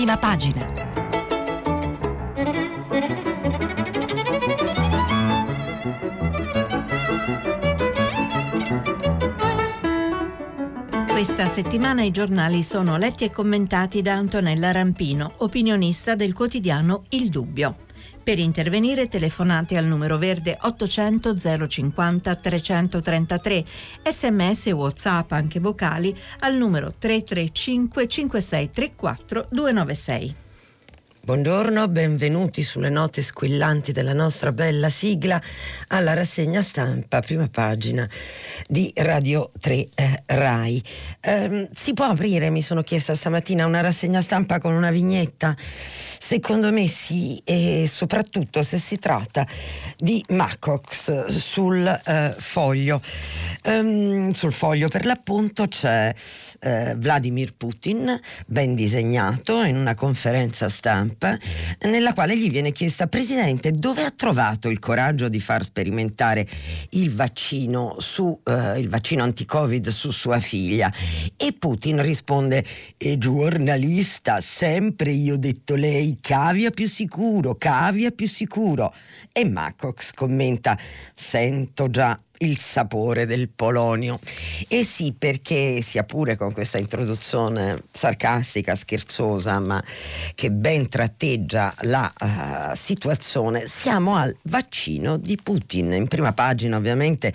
prima pagina. Questa settimana i giornali sono letti e commentati da Antonella Rampino, opinionista del quotidiano Il Dubbio. Per intervenire telefonate al numero verde 800 050 333, sms e whatsapp anche vocali al numero 335 5634 296. Buongiorno, benvenuti sulle note squillanti della nostra bella sigla alla rassegna stampa, prima pagina di Radio 3 eh, RAI. Eh, si può aprire, mi sono chiesta stamattina, una rassegna stampa con una vignetta? Secondo me sì, e soprattutto se si tratta di Macox sul eh, foglio. Um, sul foglio per l'appunto c'è eh, Vladimir Putin, ben disegnato, in una conferenza stampa nella quale gli viene chiesta Presidente dove ha trovato il coraggio di far sperimentare il vaccino, su, eh, il vaccino anti-Covid su sua figlia? E Putin risponde eh, giornalista sempre io ho detto lei cavia più sicuro, cavia più sicuro. E Macox commenta sento già il sapore del polonio. E sì, perché sia pure con questa introduzione sarcastica, scherzosa, ma che ben tratteggia la uh, situazione, siamo al vaccino di Putin. In prima pagina, ovviamente,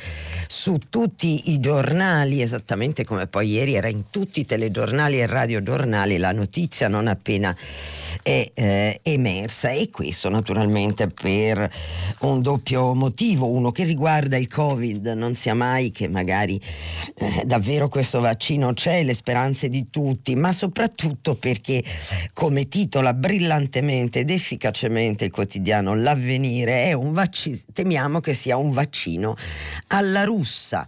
su tutti i giornali, esattamente come poi ieri era in tutti i telegiornali e radiogiornali, la notizia non appena è eh, emersa. E questo naturalmente per un doppio motivo, uno che riguarda il Covid Covid non sia mai che magari eh, davvero questo vaccino c'è, le speranze di tutti, ma soprattutto perché, come titola brillantemente ed efficacemente il quotidiano L'avvenire, è un vaccino, temiamo che sia un vaccino alla russa.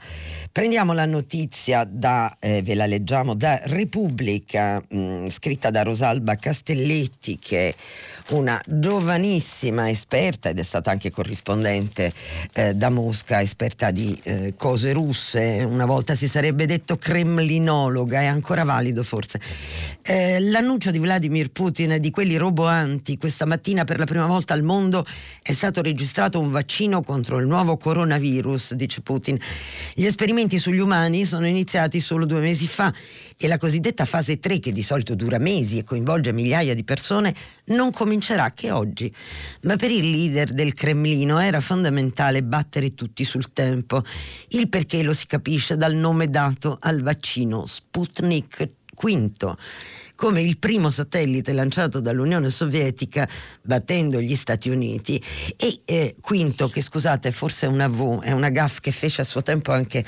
Prendiamo la notizia da, eh, ve la leggiamo, da Repubblica, mh, mm, scritta da Rosalba Castelletti, che è una giovanissima esperta ed è stata anche corrispondente eh, da Mosca, esperta di eh, cose russe, una volta si sarebbe detto kremlinologa, è ancora valido forse. Eh, l'annuncio di Vladimir Putin di quelli roboanti questa mattina per la prima volta al mondo è stato registrato un vaccino contro il nuovo coronavirus, dice Putin. Gli esperimenti sugli umani sono iniziati solo due mesi fa e la cosiddetta fase 3, che di solito dura mesi e coinvolge migliaia di persone, non comincerà che oggi. Ma per il leader del Cremlino era fondamentale battere tutti sul tempo. Il perché lo si capisce dal nome dato al vaccino Sputnik V come il primo satellite lanciato dall'Unione Sovietica battendo gli Stati Uniti. E eh, quinto che scusate forse è una V, è una gaff che fece a suo tempo anche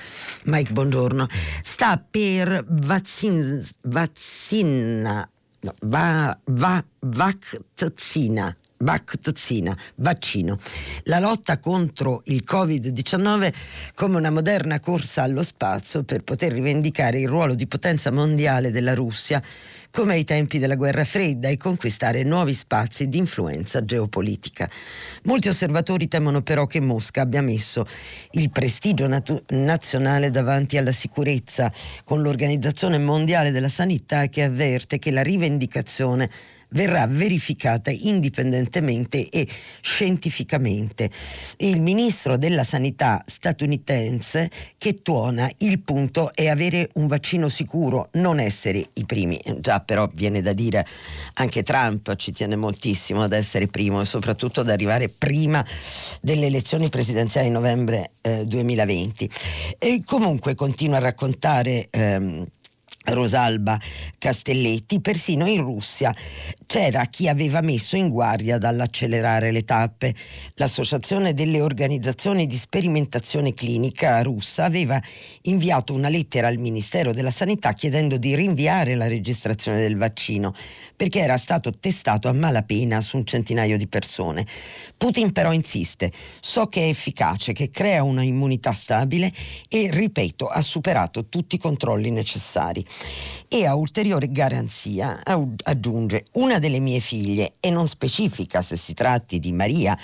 Mike Bongiorno, sta per vaccin, vaccina, no, va, va, vaccina vaccina, vaccino. La lotta contro il Covid-19 come una moderna corsa allo spazio per poter rivendicare il ruolo di potenza mondiale della Russia come ai tempi della guerra fredda e conquistare nuovi spazi di influenza geopolitica. Molti osservatori temono però che Mosca abbia messo il prestigio natu- nazionale davanti alla sicurezza, con l'Organizzazione Mondiale della Sanità che avverte che la rivendicazione verrà verificata indipendentemente e scientificamente. Il ministro della sanità statunitense che tuona il punto è avere un vaccino sicuro, non essere i primi. Già però viene da dire anche Trump ci tiene moltissimo ad essere primo e soprattutto ad arrivare prima delle elezioni presidenziali di novembre eh, 2020. E comunque continua a raccontare ehm, Rosalba Castelletti, persino in Russia c'era chi aveva messo in guardia dall'accelerare le tappe. L'Associazione delle organizzazioni di sperimentazione clinica russa aveva inviato una lettera al Ministero della Sanità chiedendo di rinviare la registrazione del vaccino perché era stato testato a malapena su un centinaio di persone. Putin però insiste, so che è efficace, che crea una immunità stabile e, ripeto, ha superato tutti i controlli necessari. E a ulteriore garanzia aggiunge una delle mie figlie, e non specifica se si tratti di Maria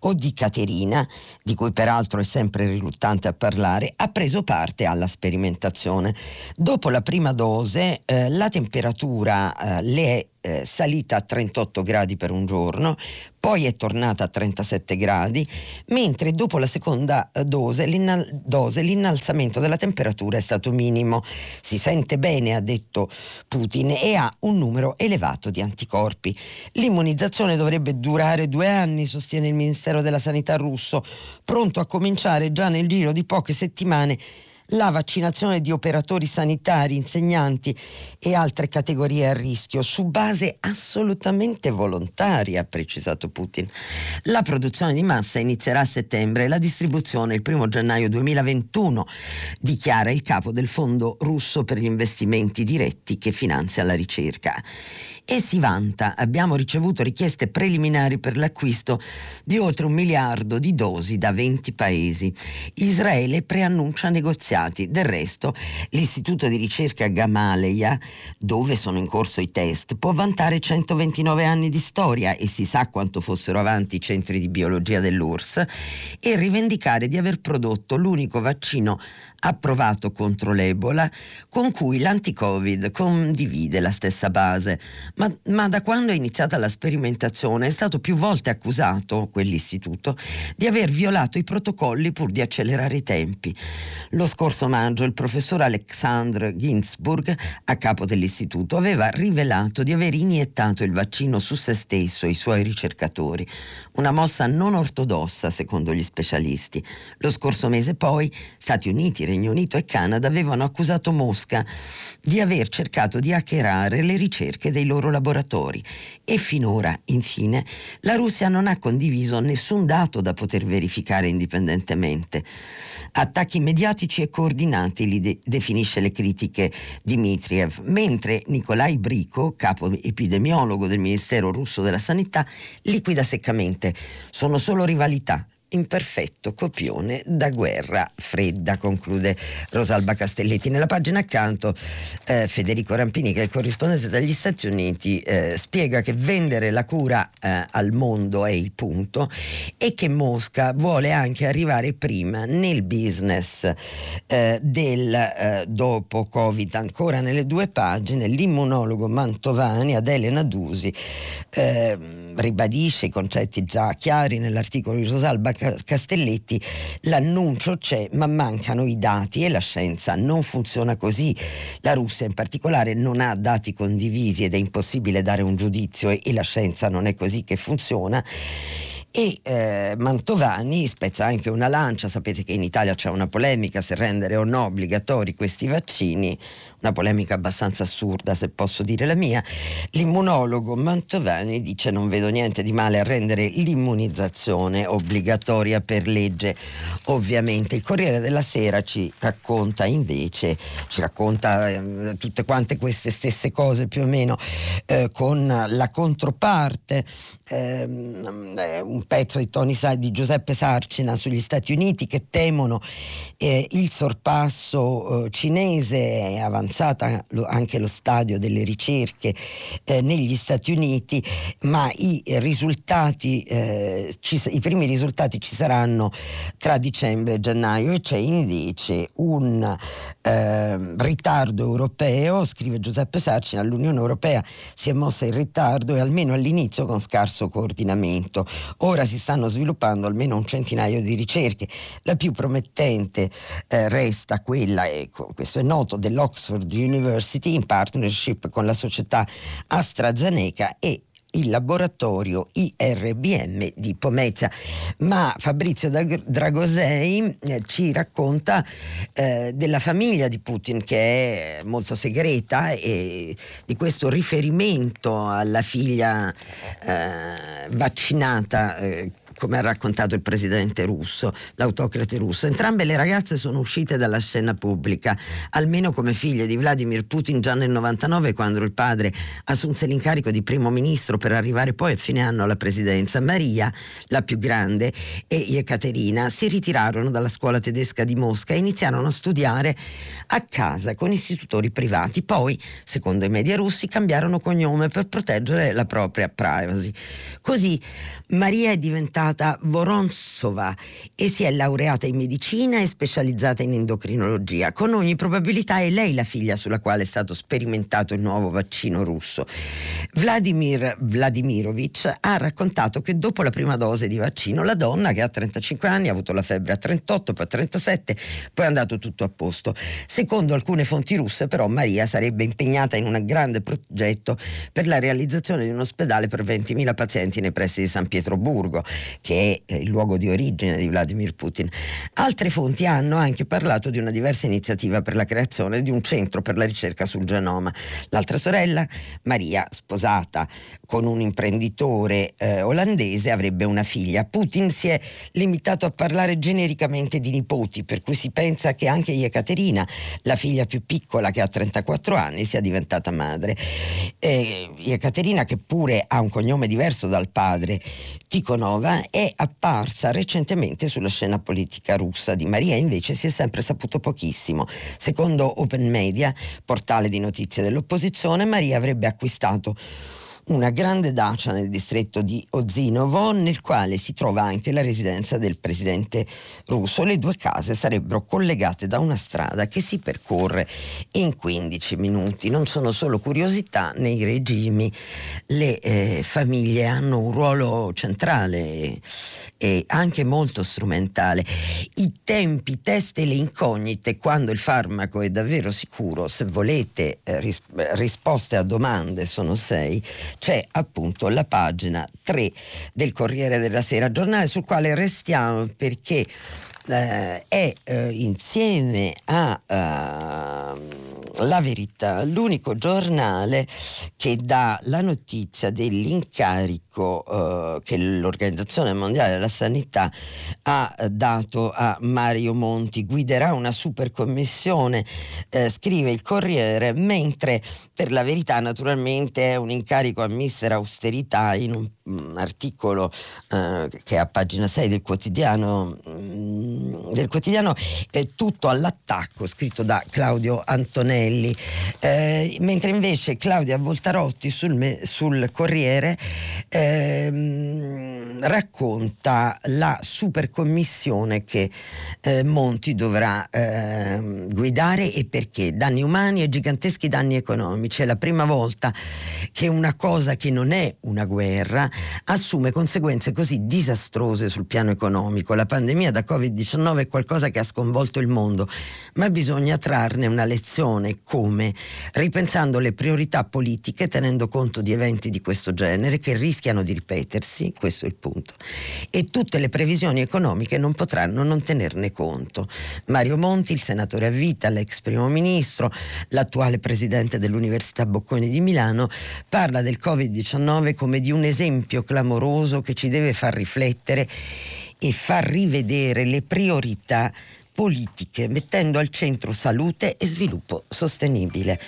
o di Caterina, di cui peraltro è sempre riluttante a parlare, ha preso parte alla sperimentazione. Dopo la prima dose eh, la temperatura eh, le è eh, salita a 38 gradi per un giorno, poi è tornata a 37 gradi, mentre dopo la seconda eh, dose, l'innal- dose, l'innalzamento della temperatura è stato minimo. Si sente bene, ha detto Putin, e ha un numero elevato di anticorpi. L'immunizzazione dovrebbe durare due anni, sostiene il Ministero della Sanità russo, pronto a cominciare già nel giro di poche settimane la vaccinazione di operatori sanitari, insegnanti e altre categorie a rischio su base assolutamente volontaria, ha precisato Putin. La produzione di massa inizierà a settembre e la distribuzione il primo gennaio 2021, dichiara il capo del Fondo russo per gli investimenti diretti che finanzia la ricerca e si vanta. Abbiamo ricevuto richieste preliminari per l'acquisto di oltre un miliardo di dosi da 20 paesi. Israele preannuncia negoziati. Del resto, l'istituto di ricerca Gamaleya, dove sono in corso i test, può vantare 129 anni di storia e si sa quanto fossero avanti i centri di biologia dell'URSS e rivendicare di aver prodotto l'unico vaccino approvato contro l'Ebola con cui l'anti-Covid condivide la stessa base, ma, ma, da quando è iniziata la sperimentazione è stato più volte accusato, quell'istituto, di aver violato i protocolli pur di accelerare i tempi. Lo scorso maggio il professor Alexandr Ginsburg, a capo dell'istituto, aveva rivelato di aver iniettato il vaccino su se stesso e i suoi ricercatori, una mossa non ortodossa secondo gli specialisti. Lo scorso mese poi Stati Uniti, Regno Unito e Canada avevano accusato Mosca di aver cercato di hackerare le ricerche dei loro laboratori e finora, infine, la Russia non ha condiviso nessun dato da poter verificare indipendentemente. Attacchi mediatici e coordinati li de- definisce le critiche Dmitriev, mentre Nikolai Brico, capo epidemiologo del Ministero russo della Sanità, liquida seccamente. Sono solo rivalità imperfetto copione da guerra fredda, conclude Rosalba Castelletti. Nella pagina accanto eh, Federico Rampini, che è il corrispondente dagli Stati Uniti, eh, spiega che vendere la cura eh, al mondo è il punto e che Mosca vuole anche arrivare prima nel business eh, del eh, dopo Covid. Ancora nelle due pagine l'immunologo Mantovani ad Elena Dusi eh, ribadisce i concetti già chiari nell'articolo di Rosalba Castelletti, l'annuncio c'è ma mancano i dati e la scienza non funziona così. La Russia in particolare non ha dati condivisi ed è impossibile dare un giudizio e, e la scienza non è così che funziona e eh, Mantovani spezza anche una lancia, sapete che in Italia c'è una polemica se rendere o no obbligatori questi vaccini, una polemica abbastanza assurda se posso dire la mia, l'immunologo Mantovani dice non vedo niente di male a rendere l'immunizzazione obbligatoria per legge. Ovviamente il Corriere della Sera ci racconta invece, ci racconta eh, tutte quante queste stesse cose più o meno eh, con la controparte, ehm, eh, un pezzo di, Tony, di Giuseppe Sarcina sugli Stati Uniti che temono eh, il sorpasso eh, cinese avanzato avanzata anche lo stadio delle ricerche eh, negli Stati Uniti, ma i risultati, eh, ci, i primi risultati ci saranno tra dicembre e gennaio e c'è invece un eh, ritardo europeo, scrive Giuseppe Sarcina, l'Unione Europea si è mossa in ritardo e almeno all'inizio con scarso coordinamento. Ora si stanno sviluppando almeno un centinaio di ricerche. La più promettente eh, resta quella, ecco, questo è noto, dell'Oxford Oxford University in partnership con la società AstraZeneca e il laboratorio IRBM di Pomezia. Ma Fabrizio Dragosei eh, ci racconta eh, della famiglia di Putin che è molto segreta e di questo riferimento alla figlia eh, vaccinata eh, come ha raccontato il presidente russo, l'autocrate russo. Entrambe le ragazze sono uscite dalla scena pubblica, almeno come figlie di Vladimir Putin già nel 99 quando il padre assunse l'incarico di primo ministro per arrivare poi a fine anno alla presidenza. Maria, la più grande, e Ekaterina si ritirarono dalla scuola tedesca di Mosca e iniziarono a studiare a casa con istitutori privati. Poi, secondo i media russi, cambiarono cognome per proteggere la propria privacy. Così Maria è diventata Vorontsova e si è laureata in medicina e specializzata in endocrinologia. Con ogni probabilità è lei la figlia sulla quale è stato sperimentato il nuovo vaccino russo. Vladimir Vladimirovich ha raccontato che dopo la prima dose di vaccino la donna che ha 35 anni ha avuto la febbre a 38, poi a 37, poi è andato tutto a posto. Secondo alcune fonti russe però Maria sarebbe impegnata in un grande progetto per la realizzazione di un ospedale per 20.000 pazienti nei pressi di San Pietroburgo, che è il luogo di origine di Vladimir Putin. Altre fonti hanno anche parlato di una diversa iniziativa per la creazione di un centro per la ricerca sul genoma. L'altra sorella, Maria, sposata con un imprenditore eh, olandese, avrebbe una figlia. Putin si è limitato a parlare genericamente di nipoti, per cui si pensa che anche Ekaterina, la figlia più piccola che ha 34 anni, sia diventata madre. Eh, Ekaterina, che pure ha un cognome diverso dal padre, Tikhonova, è apparsa recentemente sulla scena politica russa. Di Maria invece si è sempre saputo pochissimo. Secondo Open Media, portale di notizie dell'opposizione, Maria avrebbe acquistato una grande dacia nel distretto di Ozinovo nel quale si trova anche la residenza del presidente russo. Le due case sarebbero collegate da una strada che si percorre in 15 minuti. Non sono solo curiosità, nei regimi le eh, famiglie hanno un ruolo centrale e anche molto strumentale. I tempi, i test e le incognite, quando il farmaco è davvero sicuro, se volete eh, ris- risposte a domande sono sei, c'è appunto la pagina 3 del Corriere della Sera, giornale sul quale restiamo perché eh, è eh, insieme a uh, La Verità l'unico giornale che dà la notizia dell'incarico uh, che l'Organizzazione Mondiale della Sanità ha dato a Mario Monti. Guiderà una super commissione, eh, scrive il Corriere, mentre per La Verità naturalmente è un incarico a mister austerità in un um, articolo uh, che è a pagina 6 del quotidiano um, del quotidiano è tutto all'attacco scritto da Claudio Antonelli eh, mentre invece Claudia Voltarotti sul, sul Corriere eh, racconta la supercommissione che eh, Monti dovrà ehm, guidare e perché. Danni umani e giganteschi danni economici. È la prima volta che una cosa che non è una guerra assume conseguenze così disastrose sul piano economico. La pandemia da Covid-19 è qualcosa che ha sconvolto il mondo, ma bisogna trarne una lezione. Come? Ripensando le priorità politiche tenendo conto di eventi di questo genere che rischiano di ripetersi, questo è il punto, e tutte le previsioni economiche non potranno non tenerne conto. Mario Monti, il senatore a vita, l'ex primo ministro, l'attuale presidente dell'Università Bocconi di Milano, parla del Covid-19 come di un esempio clamoroso che ci deve far riflettere e far rivedere le priorità politiche, mettendo al centro salute e sviluppo sostenibile.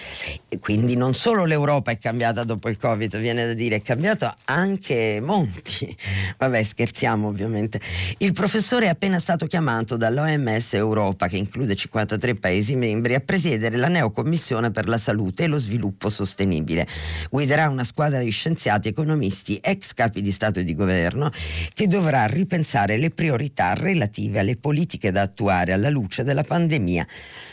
E quindi non solo l'Europa è cambiata dopo il Covid, viene da dire, è cambiato anche Monti. Vabbè, scherziamo ovviamente. Il professore è appena stato chiamato dall'OMS Europa, che include 53 Paesi membri, a presiedere la neocommissione per la salute e lo sviluppo sostenibile. Guiderà una squadra di scienziati, economisti, ex capi di Stato e di governo, che dovrà ripensare le priorità relative alle politiche da attuare alla luce della pandemia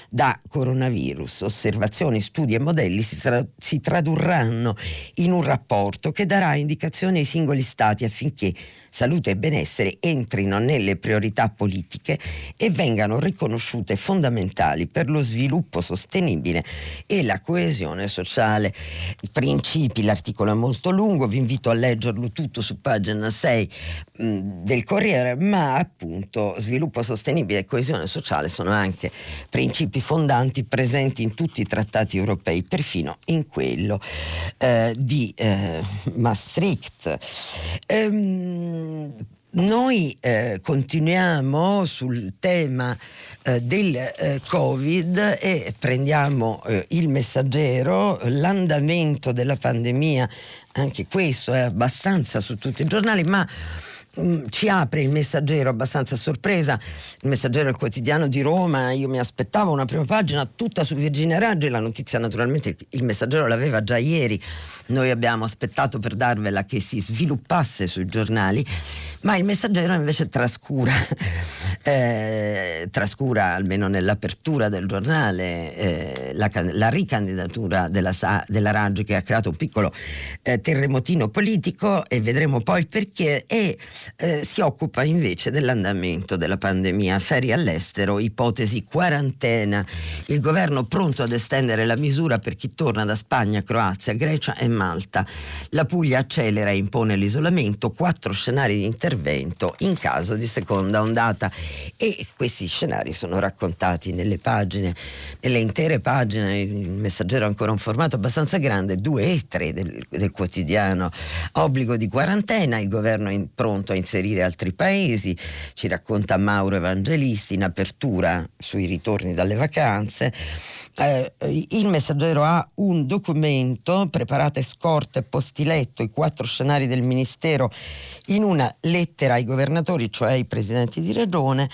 da coronavirus. Osservazioni, studi e modelli si, tra- si tradurranno in un rapporto che darà indicazioni ai singoli stati affinché salute e benessere entrino nelle priorità politiche e vengano riconosciute fondamentali per lo sviluppo sostenibile e la coesione sociale. Principi, l'articolo è molto lungo, vi invito a leggerlo tutto su pagina 6 mh, del Corriere, ma appunto sviluppo sostenibile e coesione sociale sono anche principi fondanti presenti in tutti i trattati europei, perfino in quello eh, di eh, Maastricht. Ehm, noi eh, continuiamo sul tema eh, del eh, Covid e prendiamo eh, il messaggero, l'andamento della pandemia, anche questo è abbastanza su tutti i giornali, ma mm, ci apre il messaggero abbastanza a sorpresa, il messaggero è il quotidiano di Roma, io mi aspettavo una prima pagina tutta su Virginia Raggi, la notizia naturalmente il messaggero l'aveva già ieri, noi abbiamo aspettato per darvela che si sviluppasse sui giornali, ma il messaggero invece trascura, eh, trascura almeno nell'apertura del giornale eh, la, la, ricandidatura della, della Raggi che ha creato un piccolo eh, terremotino politico e vedremo poi perché e eh, si occupa invece dell'andamento della pandemia, ferie all'estero, ipotesi quarantena, il governo pronto ad estendere la misura per chi torna da Spagna, Croazia, Grecia e Malta. La Puglia accelera e impone l'isolamento, quattro scenari di intervento in caso di seconda ondata e questi scenari sono raccontati nelle pagine, nelle intere pagine, il messaggero ha ancora un formato abbastanza grande, 2 e 3 del, del quotidiano. Obbligo di quarantena, il governo è pronto a inserire altri paesi, ci racconta Mauro Evangelisti in apertura sui ritorni dalle vacanze. Eh, il messaggero ha un documento, preparate scorte postiletto, i quattro scenari del Ministero in una lettera ai governatori, cioè ai presidenti di regione.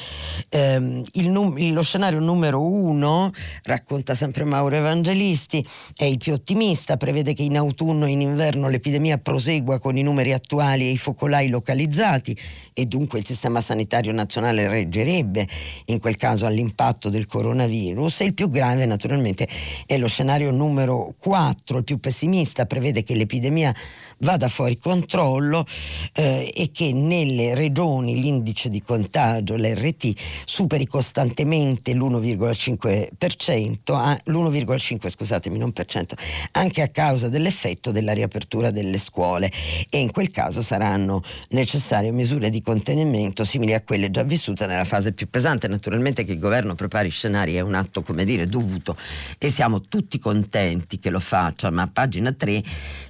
Eh, num- lo scenario numero uno, racconta sempre Mauro Evangelisti, è il più ottimista, prevede che in autunno e in inverno l'epidemia prosegua con i numeri attuali e i focolai localizzati e dunque il sistema sanitario nazionale reggerebbe in quel caso all'impatto del coronavirus e il più grave naturalmente è lo scenario numero 4, il più pessimista, prevede che l'epidemia vada fuori controllo eh, e che nelle regioni l'indice di contagio, l'RT, superi costantemente l'1,5%, ah, l'1,5 scusatemi, non per cento, anche a causa dell'effetto della riapertura delle scuole e in quel caso saranno necessarie misure di contenimento simili a quelle già vissute nella fase più pesante. Naturalmente che il governo prepari scenari è un atto, come dire, dovuto e siamo tutti contenti che lo faccia, ma a pagina 3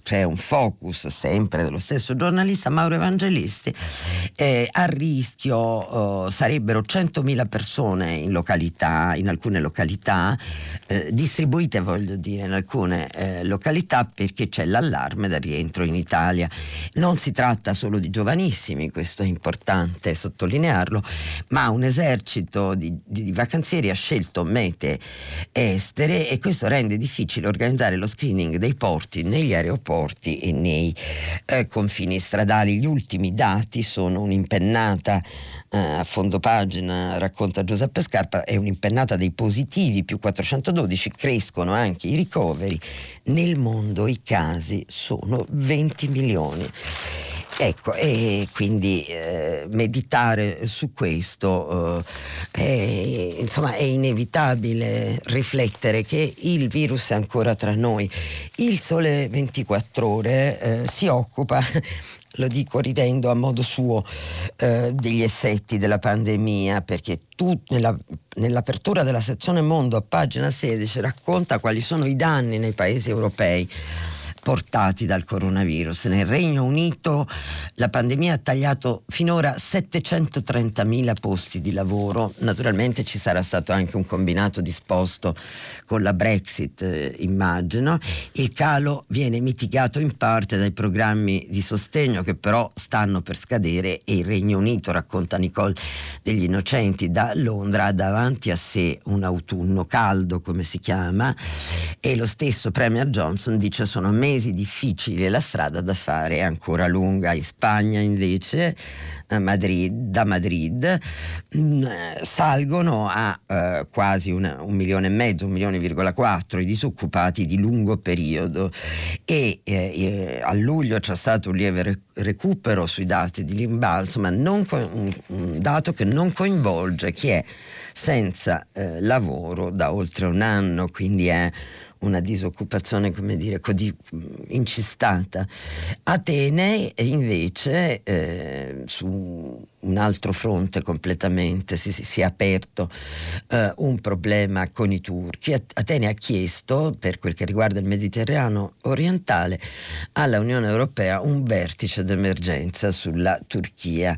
c'è un focus sempre dello stesso giornalista Mauro Evangelisti. Eh, a rischio eh, sarebbero 100.000 persone in località, in alcune località, eh, distribuite voglio dire in alcune eh, località perché c'è l'allarme da rientro in Italia. Non si tratta solo di giovanissimi, questo è importante sottolinearlo, ma un esercito di, di vacanzieri ha scelto mete estere e questo rende difficile organizzare lo screening dei porti negli aeroporti e nei eh, confini stradali. Gli ultimi dati sono un'impennata eh, a fondo pagina, racconta Giuseppe Scarpa, è un'impennata dei positivi più 412, crescono anche i ricoveri. Nel mondo i casi sono 20 milioni. Ecco, e quindi eh, meditare su questo eh, è, insomma, è inevitabile riflettere che il virus è ancora tra noi. Il Sole 24 Ore eh, si occupa lo dico ridendo a modo suo, eh, degli effetti della pandemia, perché tu nella, nell'apertura della sezione Mondo a pagina 16 racconta quali sono i danni nei paesi europei portati dal coronavirus. Nel Regno Unito la pandemia ha tagliato finora 730.000 posti di lavoro, naturalmente ci sarà stato anche un combinato disposto con la Brexit, eh, immagino. Il calo viene mitigato in parte dai programmi di sostegno che però stanno per scadere e il Regno Unito, racconta Nicole degli Innocenti da Londra, ha davanti a sé un autunno caldo, come si chiama, e lo stesso Premier Johnson dice sono mesi mesi difficili e la strada da fare è ancora lunga. In Spagna invece Madrid, da Madrid mm, salgono a eh, quasi una, un milione e mezzo, un milione e quattro i disoccupati di lungo periodo e eh, eh, a luglio c'è stato un lieve recupero sui dati di rimbalzo, ma non co- un, un dato che non coinvolge chi è senza eh, lavoro da oltre un anno, quindi è una disoccupazione, come dire, così incistata. Atene invece, eh, su un altro fronte completamente, si, si è aperto eh, un problema con i turchi. Atene ha chiesto, per quel che riguarda il Mediterraneo orientale, alla Unione Europea un vertice d'emergenza sulla Turchia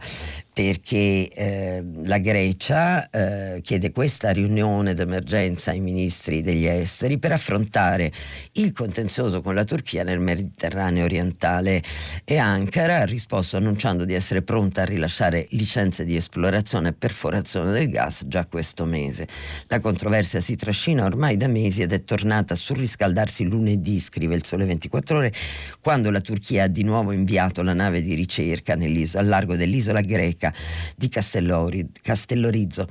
perché eh, la Grecia eh, chiede questa riunione d'emergenza ai ministri degli esteri per affrontare il contenzioso con la Turchia nel Mediterraneo orientale e Ankara ha risposto annunciando di essere pronta a rilasciare licenze di esplorazione e perforazione del gas già questo mese. La controversia si trascina ormai da mesi ed è tornata a surriscaldarsi lunedì, scrive il Sole 24 ore, quando la Turchia ha di nuovo inviato la nave di ricerca al largo dell'isola greca di Castellorizzo.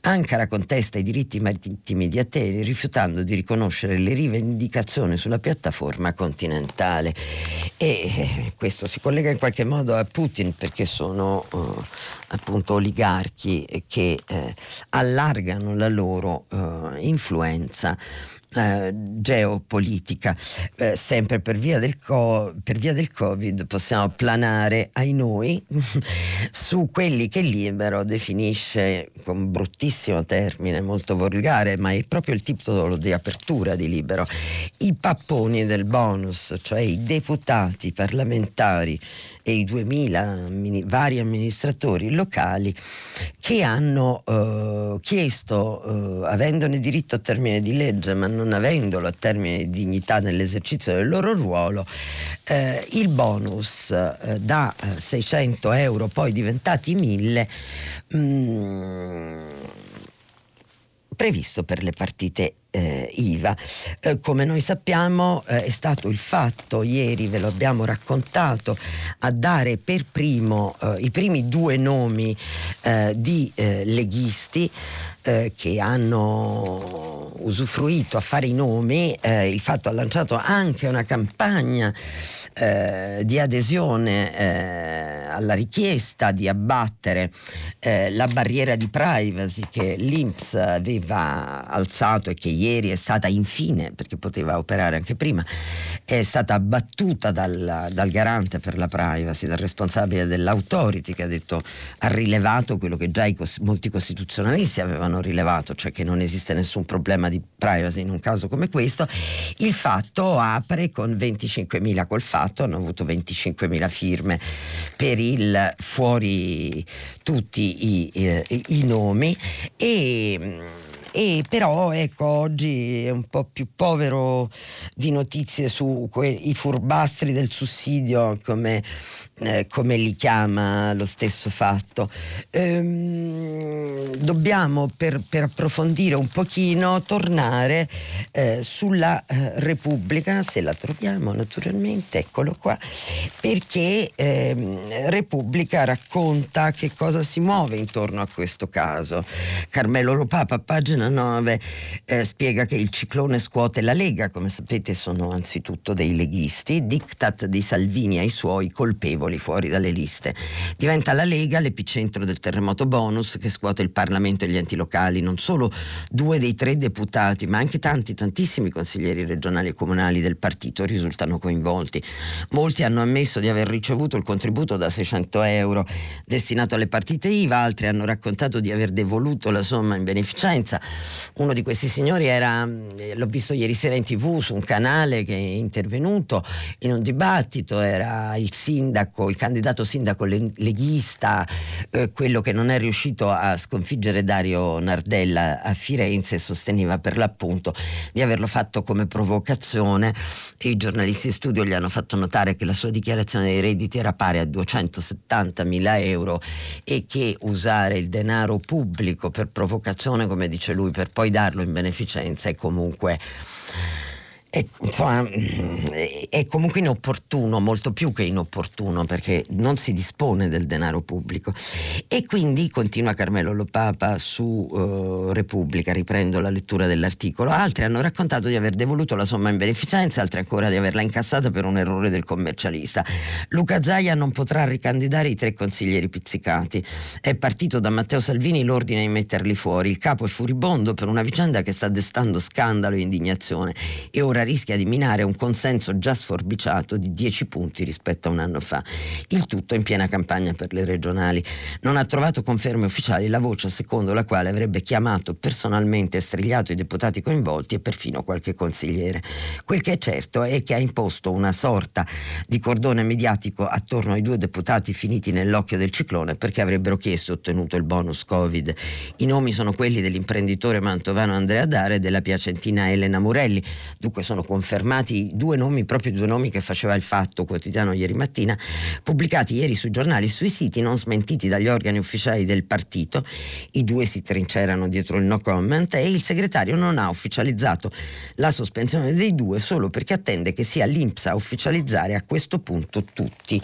Ankara contesta i diritti marittimi di Atene rifiutando di riconoscere le rivendicazioni sulla piattaforma continentale e questo si collega in qualche modo a Putin perché sono uh, appunto oligarchi che eh, allargano la loro uh, influenza eh, geopolitica. Eh, sempre per via, co- per via, del Covid possiamo planare ai noi su quelli che Libero definisce con un bruttissimo termine, molto volgare, ma è proprio il titolo di apertura di Libero, i papponi del bonus, cioè i deputati parlamentari e i 2000 mini, vari amministratori locali che hanno eh, chiesto, eh, avendone diritto a termine di legge ma non avendolo a termine di dignità nell'esercizio del loro ruolo, eh, il bonus eh, da 600 eh, euro poi diventati 1000 mh, mm, previsto per le partite eh, IVA. Eh, come noi sappiamo eh, è stato il fatto, ieri ve lo abbiamo raccontato, a dare per primo eh, i primi due nomi eh, di eh, leghisti che hanno usufruito a fare i nomi, il fatto ha lanciato anche una campagna di adesione alla richiesta di abbattere la barriera di privacy che l'Inps aveva alzato e che ieri ieri è stata infine, perché poteva operare anche prima, è stata abbattuta dal, dal garante per la privacy, dal responsabile dell'autority che ha detto ha rilevato quello che già i, molti costituzionalisti avevano rilevato, cioè che non esiste nessun problema di privacy in un caso come questo. Il fatto apre con 25.000 col fatto, hanno avuto 25.000 firme per il fuori tutti i, i, i nomi e e però ecco oggi è un po' più povero di notizie sui que- furbastri del sussidio come, eh, come, li chiama lo stesso fatto. Ehm, dobbiamo per, per, approfondire un pochino tornare eh, sulla eh, Repubblica, se la troviamo naturalmente, eccolo qua, perché ehm, Repubblica racconta che cosa si muove intorno a questo caso. Carmelo Lopapa, pagina 9 eh, spiega che il ciclone scuote la Lega, come sapete sono anzitutto dei leghisti, diktat di Salvini ai suoi colpevoli fuori dalle liste. Diventa la Lega l'epicentro del terremoto bonus che scuote il Parlamento e gli enti locali, non solo due dei tre deputati, ma anche tanti, tantissimi consiglieri regionali e comunali del partito risultano coinvolti. Molti hanno ammesso di aver ricevuto il contributo da 600 euro destinato alle partite IVA, altri hanno raccontato di aver devoluto la somma in beneficenza, uno di questi signori era, eh, l'ho visto ieri sera in tv su un canale che è intervenuto in un dibattito, era il sindaco, il candidato sindaco leghista, eh, quello che non è riuscito a sconfiggere Dario Nardella a Firenze e sosteneva per l'appunto di averlo fatto come provocazione. I giornalisti in studio gli hanno fatto notare che la sua dichiarazione dei redditi era pari a 270 mila euro e che usare il denaro pubblico per provocazione, come dice lui, per poi darlo in beneficenza è comunque è, insomma, è, comunque inopportuno, molto più che inopportuno, perché non si dispone del denaro pubblico. E quindi, continua Carmelo Lopapa su uh, Repubblica, riprendo la lettura dell'articolo, altri hanno raccontato di aver devoluto la somma in beneficenza, altri ancora di averla incassata per un errore del commercialista. Luca Zaia non potrà ricandidare i tre consiglieri pizzicati. È partito da Matteo Salvini l'ordine di metterli fuori. Il capo è furibondo per una vicenda che sta destando scandalo e indignazione e ora rischia di minare un consenso già sforbiciato di 10 punti rispetto a un anno fa. Il tutto in piena campagna per le regionali. Non ha trovato conferme ufficiali la voce secondo la quale avrebbe chiamato personalmente e strigliato i deputati coinvolti e perfino qualche consigliere. Quel che è certo è che ha imposto una sorta di cordone mediatico attorno ai due deputati finiti nell'occhio del ciclone perché avrebbero chiesto e ottenuto il bonus Covid. I nomi sono quelli dell'imprenditore mantovano Andrea Dare e della piacentina Elena Murelli. Dunque sono confermati due nomi, proprio due nomi che faceva il Fatto quotidiano ieri mattina, pubblicati ieri sui giornali e sui siti non smentiti dagli organi ufficiali del partito. I due si trincerano dietro il no comment e il segretario non ha ufficializzato la sospensione dei due solo perché attende che sia l'Inps a ufficializzare a questo punto tutti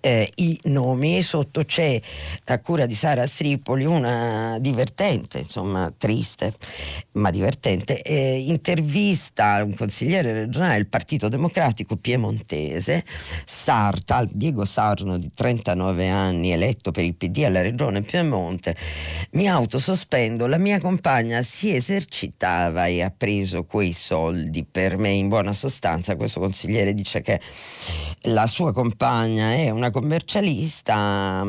eh, i nomi. E sotto c'è a cura di Sara Stripoli una divertente, insomma triste, ma divertente, eh, intervista un consigliere regionale del Partito Democratico piemontese, Sarta, Diego Sarno di 39 anni, eletto per il PD alla regione Piemonte. Mi autosospendo, la mia compagna si esercitava e ha preso quei soldi per me. In buona sostanza, questo consigliere dice che la sua compagna è una commercialista,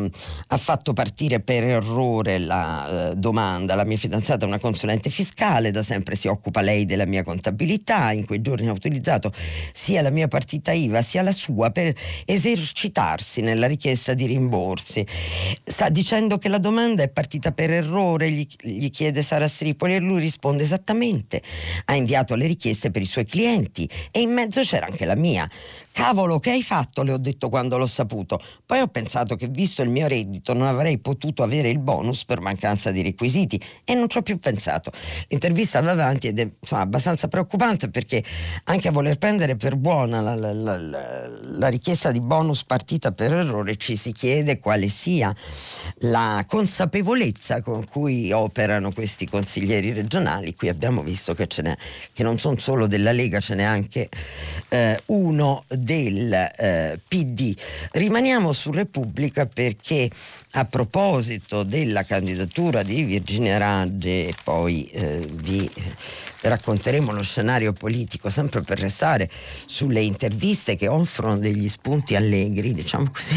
ha fatto partire per errore la eh, domanda, la mia fidanzata è una consulente fiscale, da sempre si occupa lei della mia contabilità, in quei giorni ha utilizzato sia la mia partita IVA sia la sua per esercitarsi nella richiesta di rimborsi. Sta dicendo che la domanda è partita per errore, gli, gli chiede Sara Stripoli e lui risponde esattamente. Ha inviato le richieste per i suoi clienti e in mezzo c'era anche la mia. Cavolo, che hai fatto? Le ho detto quando l'ho saputo. Poi ho pensato che visto il mio reddito non avrei potuto avere il bonus per mancanza di requisiti e non ci ho più pensato. L'intervista va avanti ed è insomma, abbastanza preoccupante perché anche a voler prendere per buona la, la, la, la richiesta di bonus partita per errore ci si chiede quale sia la consapevolezza con cui operano questi consiglieri regionali. Qui abbiamo visto che, ce n'è, che non sono solo della Lega, ce n'è anche eh, uno del eh, PD. Rimaniamo su Repubblica perché a proposito della candidatura di Virginia Raggi e poi eh, vi racconteremo lo scenario politico sempre per restare sulle interviste che offrono degli spunti allegri, diciamo così.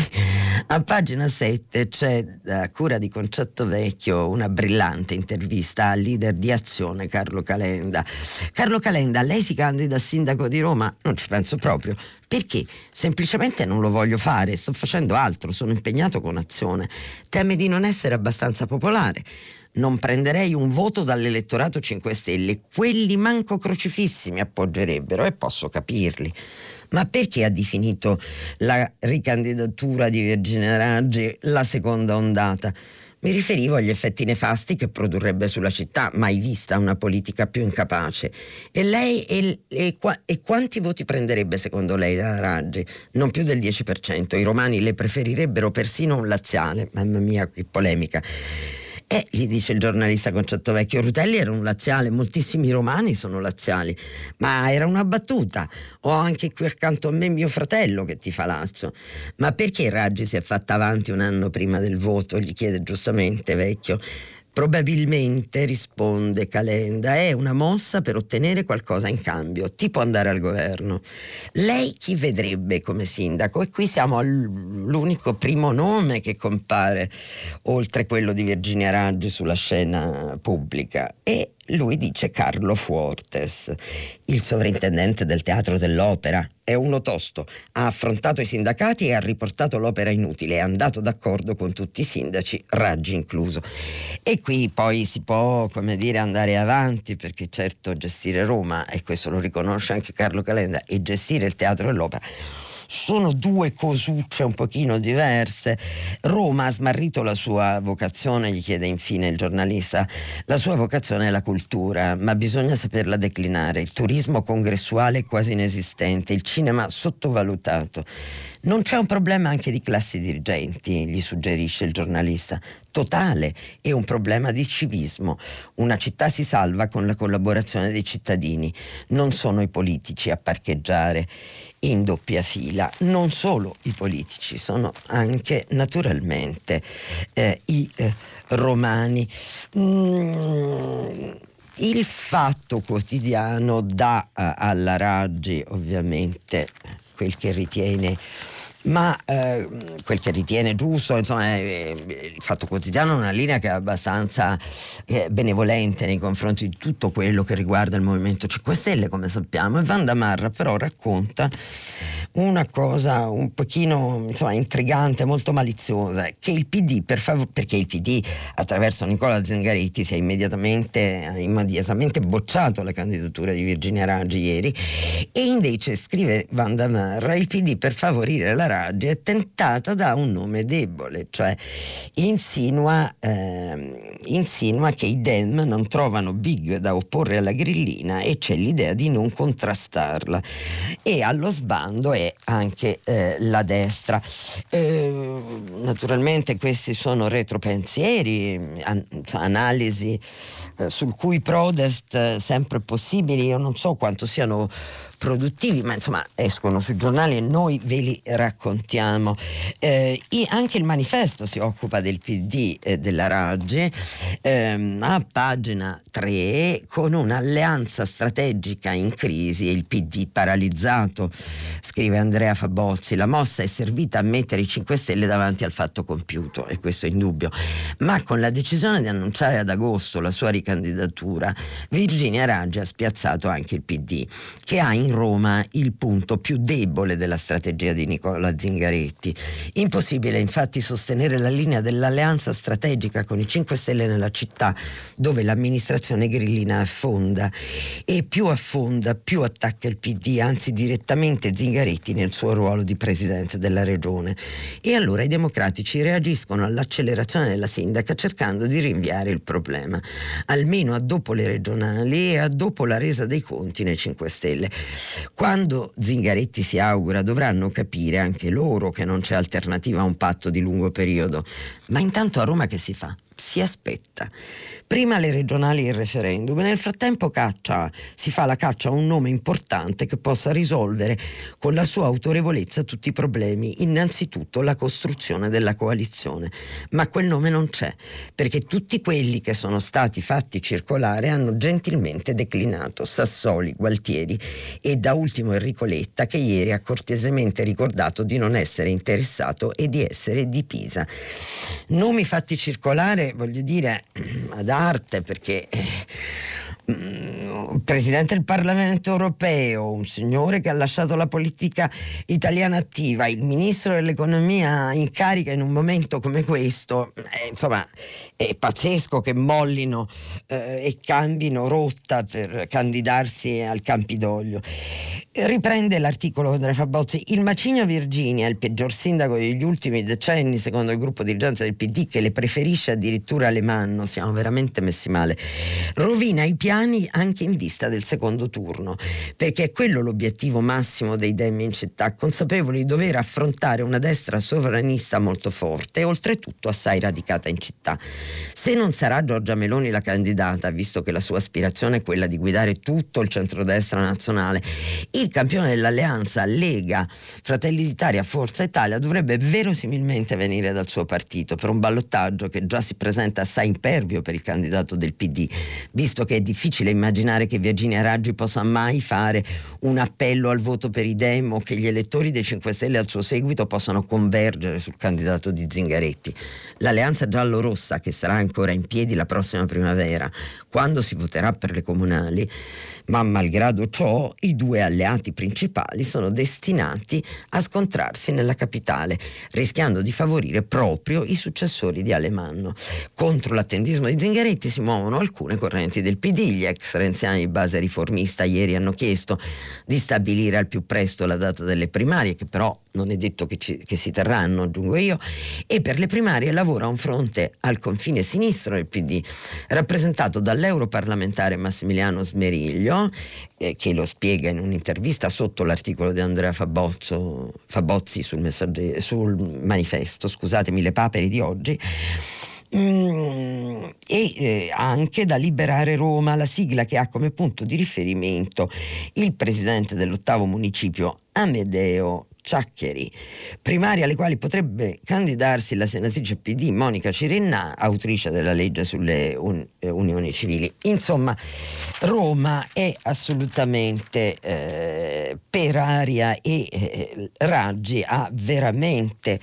A pagina 7 c'è a cura di Concetto Vecchio una brillante intervista al leader di Azione Carlo Calenda. Carlo Calenda, lei si candida a sindaco di Roma? Non ci penso proprio. Perché? Semplicemente non lo voglio fare, sto facendo altro, sono impegnato con Azione. Teme di non essere abbastanza popolare non prenderei un voto dall'elettorato 5 Stelle, quelli manco crocifissi mi appoggerebbero e posso capirli. Ma perché ha definito la ricandidatura di Virginia Raggi la seconda ondata? Mi riferivo agli effetti nefasti che produrrebbe sulla città, mai vista una politica più incapace. E lei e, e, e quanti voti prenderebbe secondo lei la Raggi? Non più del 10%. I romani le preferirebbero persino un laziale. Mamma mia, che polemica. E gli dice il giornalista Concetto Vecchio, Rutelli era un laziale, moltissimi romani sono laziali, ma era una battuta. Ho anche qui accanto a me mio fratello che ti fa Lazio. Ma perché Raggi si è fatta avanti un anno prima del voto? Gli chiede giustamente Vecchio. Probabilmente, risponde Calenda, è una mossa per ottenere qualcosa in cambio, tipo andare al governo. Lei chi vedrebbe come sindaco? E qui siamo all'unico primo nome che compare, oltre quello di Virginia Raggi, sulla scena pubblica. E lui dice Carlo Fuortes, il sovrintendente del teatro dell'opera. È uno tosto, ha affrontato i sindacati e ha riportato l'opera inutile, è andato d'accordo con tutti i sindaci, Raggi incluso. E qui poi si può, come dire, andare avanti perché certo gestire Roma, e questo lo riconosce anche Carlo Calenda, e gestire il teatro dell'opera sono due cosucce un pochino diverse. Roma ha smarrito la sua vocazione, gli chiede infine il giornalista, la sua vocazione è la cultura, ma bisogna saperla declinare. Il turismo congressuale è quasi inesistente, il cinema sottovalutato. Non c'è un problema anche di classi dirigenti, gli suggerisce il giornalista. Totale è un problema di civismo. Una città si salva con la collaborazione dei cittadini, non sono i politici a parcheggiare in doppia fila. Non solo i politici, sono anche naturalmente eh, i eh, romani. Mm, il fatto quotidiano dà uh, alla Raggi ovviamente quel che ritiene ma eh, quel che ritiene giusto, insomma, è, il Fatto Quotidiano è una linea che è abbastanza eh, benevolente nei confronti di tutto quello che riguarda il Movimento 5 Stelle, come sappiamo, e Vanda Marra però racconta una cosa un pochino insomma, intrigante, molto maliziosa, che il PD, per fav- perché il PD attraverso Nicola Zengaretti si è immediatamente, ha immediatamente bocciato la candidatura di Virginia Raggi ieri, e invece scrive Vanda Marra, il PD per favorire la Raggi è tentata da un nome debole, cioè insinua, eh, insinua che i Dem non trovano big da opporre alla grillina e c'è l'idea di non contrastarla. E allo sbando è anche eh, la destra. Eh, naturalmente questi sono retropensieri, an- analisi eh, sul cui protest eh, sempre possibili, io non so quanto siano produttivi, ma insomma escono sui giornali e noi ve li raccontiamo. Eh, anche il manifesto si occupa del PD e della Raggi ehm, a pagina 3 con un'alleanza strategica in crisi e il PD paralizzato, scrive Andrea Fabozzi. La mossa è servita a mettere i 5 Stelle davanti al fatto compiuto e questo è indubbio, ma con la decisione di annunciare ad agosto la sua ricandidatura, Virginia Raggi ha spiazzato anche il PD che ha in in Roma il punto più debole della strategia di Nicola Zingaretti. Impossibile infatti sostenere la linea dell'alleanza strategica con i 5 Stelle nella città dove l'amministrazione grillina affonda e più affonda più attacca il PD, anzi direttamente Zingaretti nel suo ruolo di presidente della regione. E allora i democratici reagiscono all'accelerazione della sindaca cercando di rinviare il problema, almeno a dopo le regionali e a dopo la resa dei conti nei 5 Stelle. Quando Zingaretti si augura dovranno capire anche loro che non c'è alternativa a un patto di lungo periodo. Ma intanto a Roma che si fa? Si aspetta. Prima le regionali e il referendum nel frattempo caccia, si fa la caccia a un nome importante che possa risolvere con la sua autorevolezza tutti i problemi, innanzitutto la costruzione della coalizione. Ma quel nome non c'è, perché tutti quelli che sono stati fatti circolare hanno gentilmente declinato Sassoli, Gualtieri e da ultimo Enrico Letta che ieri ha cortesemente ricordato di non essere interessato e di essere di Pisa. Nomi fatti circolare, voglio dire, ad arte perché eh, presidente del Parlamento europeo, un signore che ha lasciato la politica italiana attiva, il ministro dell'economia in carica in un momento come questo, eh, insomma è pazzesco che mollino eh, e cambino rotta per candidarsi al Campidoglio. Riprende l'articolo Andrea Fabozzi, il Macigno Virginia, il peggior sindaco degli ultimi decenni secondo il gruppo dirigenza del PD che le preferisce addirittura Alemanno, siamo veramente messi male, rovina i piani anche in vista del secondo turno, perché è quello l'obiettivo massimo dei Dem in città, consapevoli di dover affrontare una destra sovranista molto forte e oltretutto assai radicata in città. Se non sarà Giorgia Meloni la candidata, visto che la sua aspirazione è quella di guidare tutto il centrodestra nazionale, il campione dell'alleanza Lega, Fratelli d'Italia, Forza Italia dovrebbe verosimilmente venire dal suo partito per un ballottaggio che già si presenta assai impervio per il candidato del PD, visto che è difficile immaginare che Virginia Raggi possa mai fare un appello al voto per i Dem o che gli elettori dei 5 Stelle al suo seguito possano convergere sul candidato di Zingaretti. L'alleanza giallo-rossa, che sarà ancora in piedi la prossima primavera, quando si voterà per le comunali, ma malgrado ciò i due alleati principali sono destinati a scontrarsi nella capitale, rischiando di favorire proprio i successori di Alemanno. Contro l'attendismo di Zingaretti si muovono alcune correnti del PD, gli ex renziani di base riformista ieri hanno chiesto di stabilire al più presto la data delle primarie, che però non è detto che, ci, che, si terranno, aggiungo io, e per le primarie lavora un fronte al confine sinistro del PD, rappresentato dall'europarlamentare Massimiliano Smeriglio, eh, che lo spiega in un'intervista sotto l'articolo di Andrea Fabozzo, Fabozzi sul, sul manifesto, scusatemi, le papere di oggi. Mm, e eh, anche da Liberare Roma, la sigla che ha come punto di riferimento il presidente dell'ottavo municipio Amedeo Ciaccheri, primarie alle quali potrebbe candidarsi la senatrice PD Monica Cirinna, autrice della legge sulle un- eh, unioni civili. Insomma, Roma è assolutamente eh, per aria e eh, Raggi ha veramente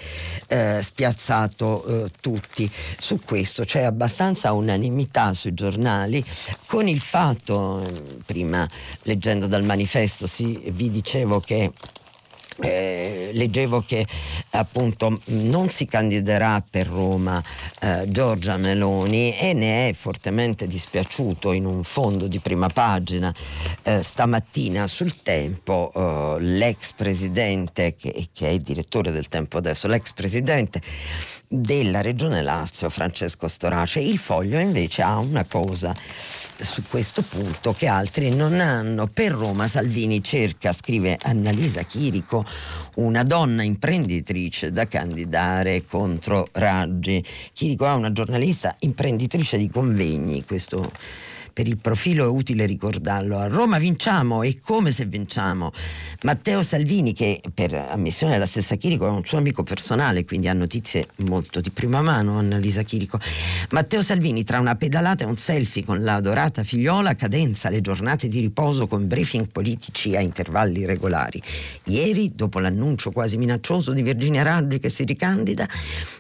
eh, spiazzato eh, tutti. Su questo c'è abbastanza unanimità sui giornali con il fatto, prima leggendo dal manifesto si, vi dicevo che eh, leggevo che appunto non si candiderà per Roma eh, Giorgia Meloni e ne è fortemente dispiaciuto in un fondo di prima pagina eh, stamattina sul Tempo eh, l'ex presidente che, che, è direttore del Tempo adesso, l'ex presidente della Regione Lazio Francesco Storace. Il foglio invece ha una cosa su questo punto che altri non hanno. Per Roma Salvini cerca, scrive Annalisa Chirico, una donna imprenditrice da candidare contro Raggi. Chirico è una giornalista imprenditrice di convegni, questo per il profilo è utile ricordarlo. A Roma vinciamo e come se vinciamo. Matteo Salvini, che per ammissione della stessa Chirico è un suo amico personale, quindi ha notizie molto di prima mano, Annalisa Chirico. Matteo Salvini, tra una pedalata e un selfie con la adorata figliola, cadenza le giornate di riposo con briefing politici a intervalli regolari. Ieri, dopo l'annuncio quasi minaccioso di Virginia Raggi che si ricandida,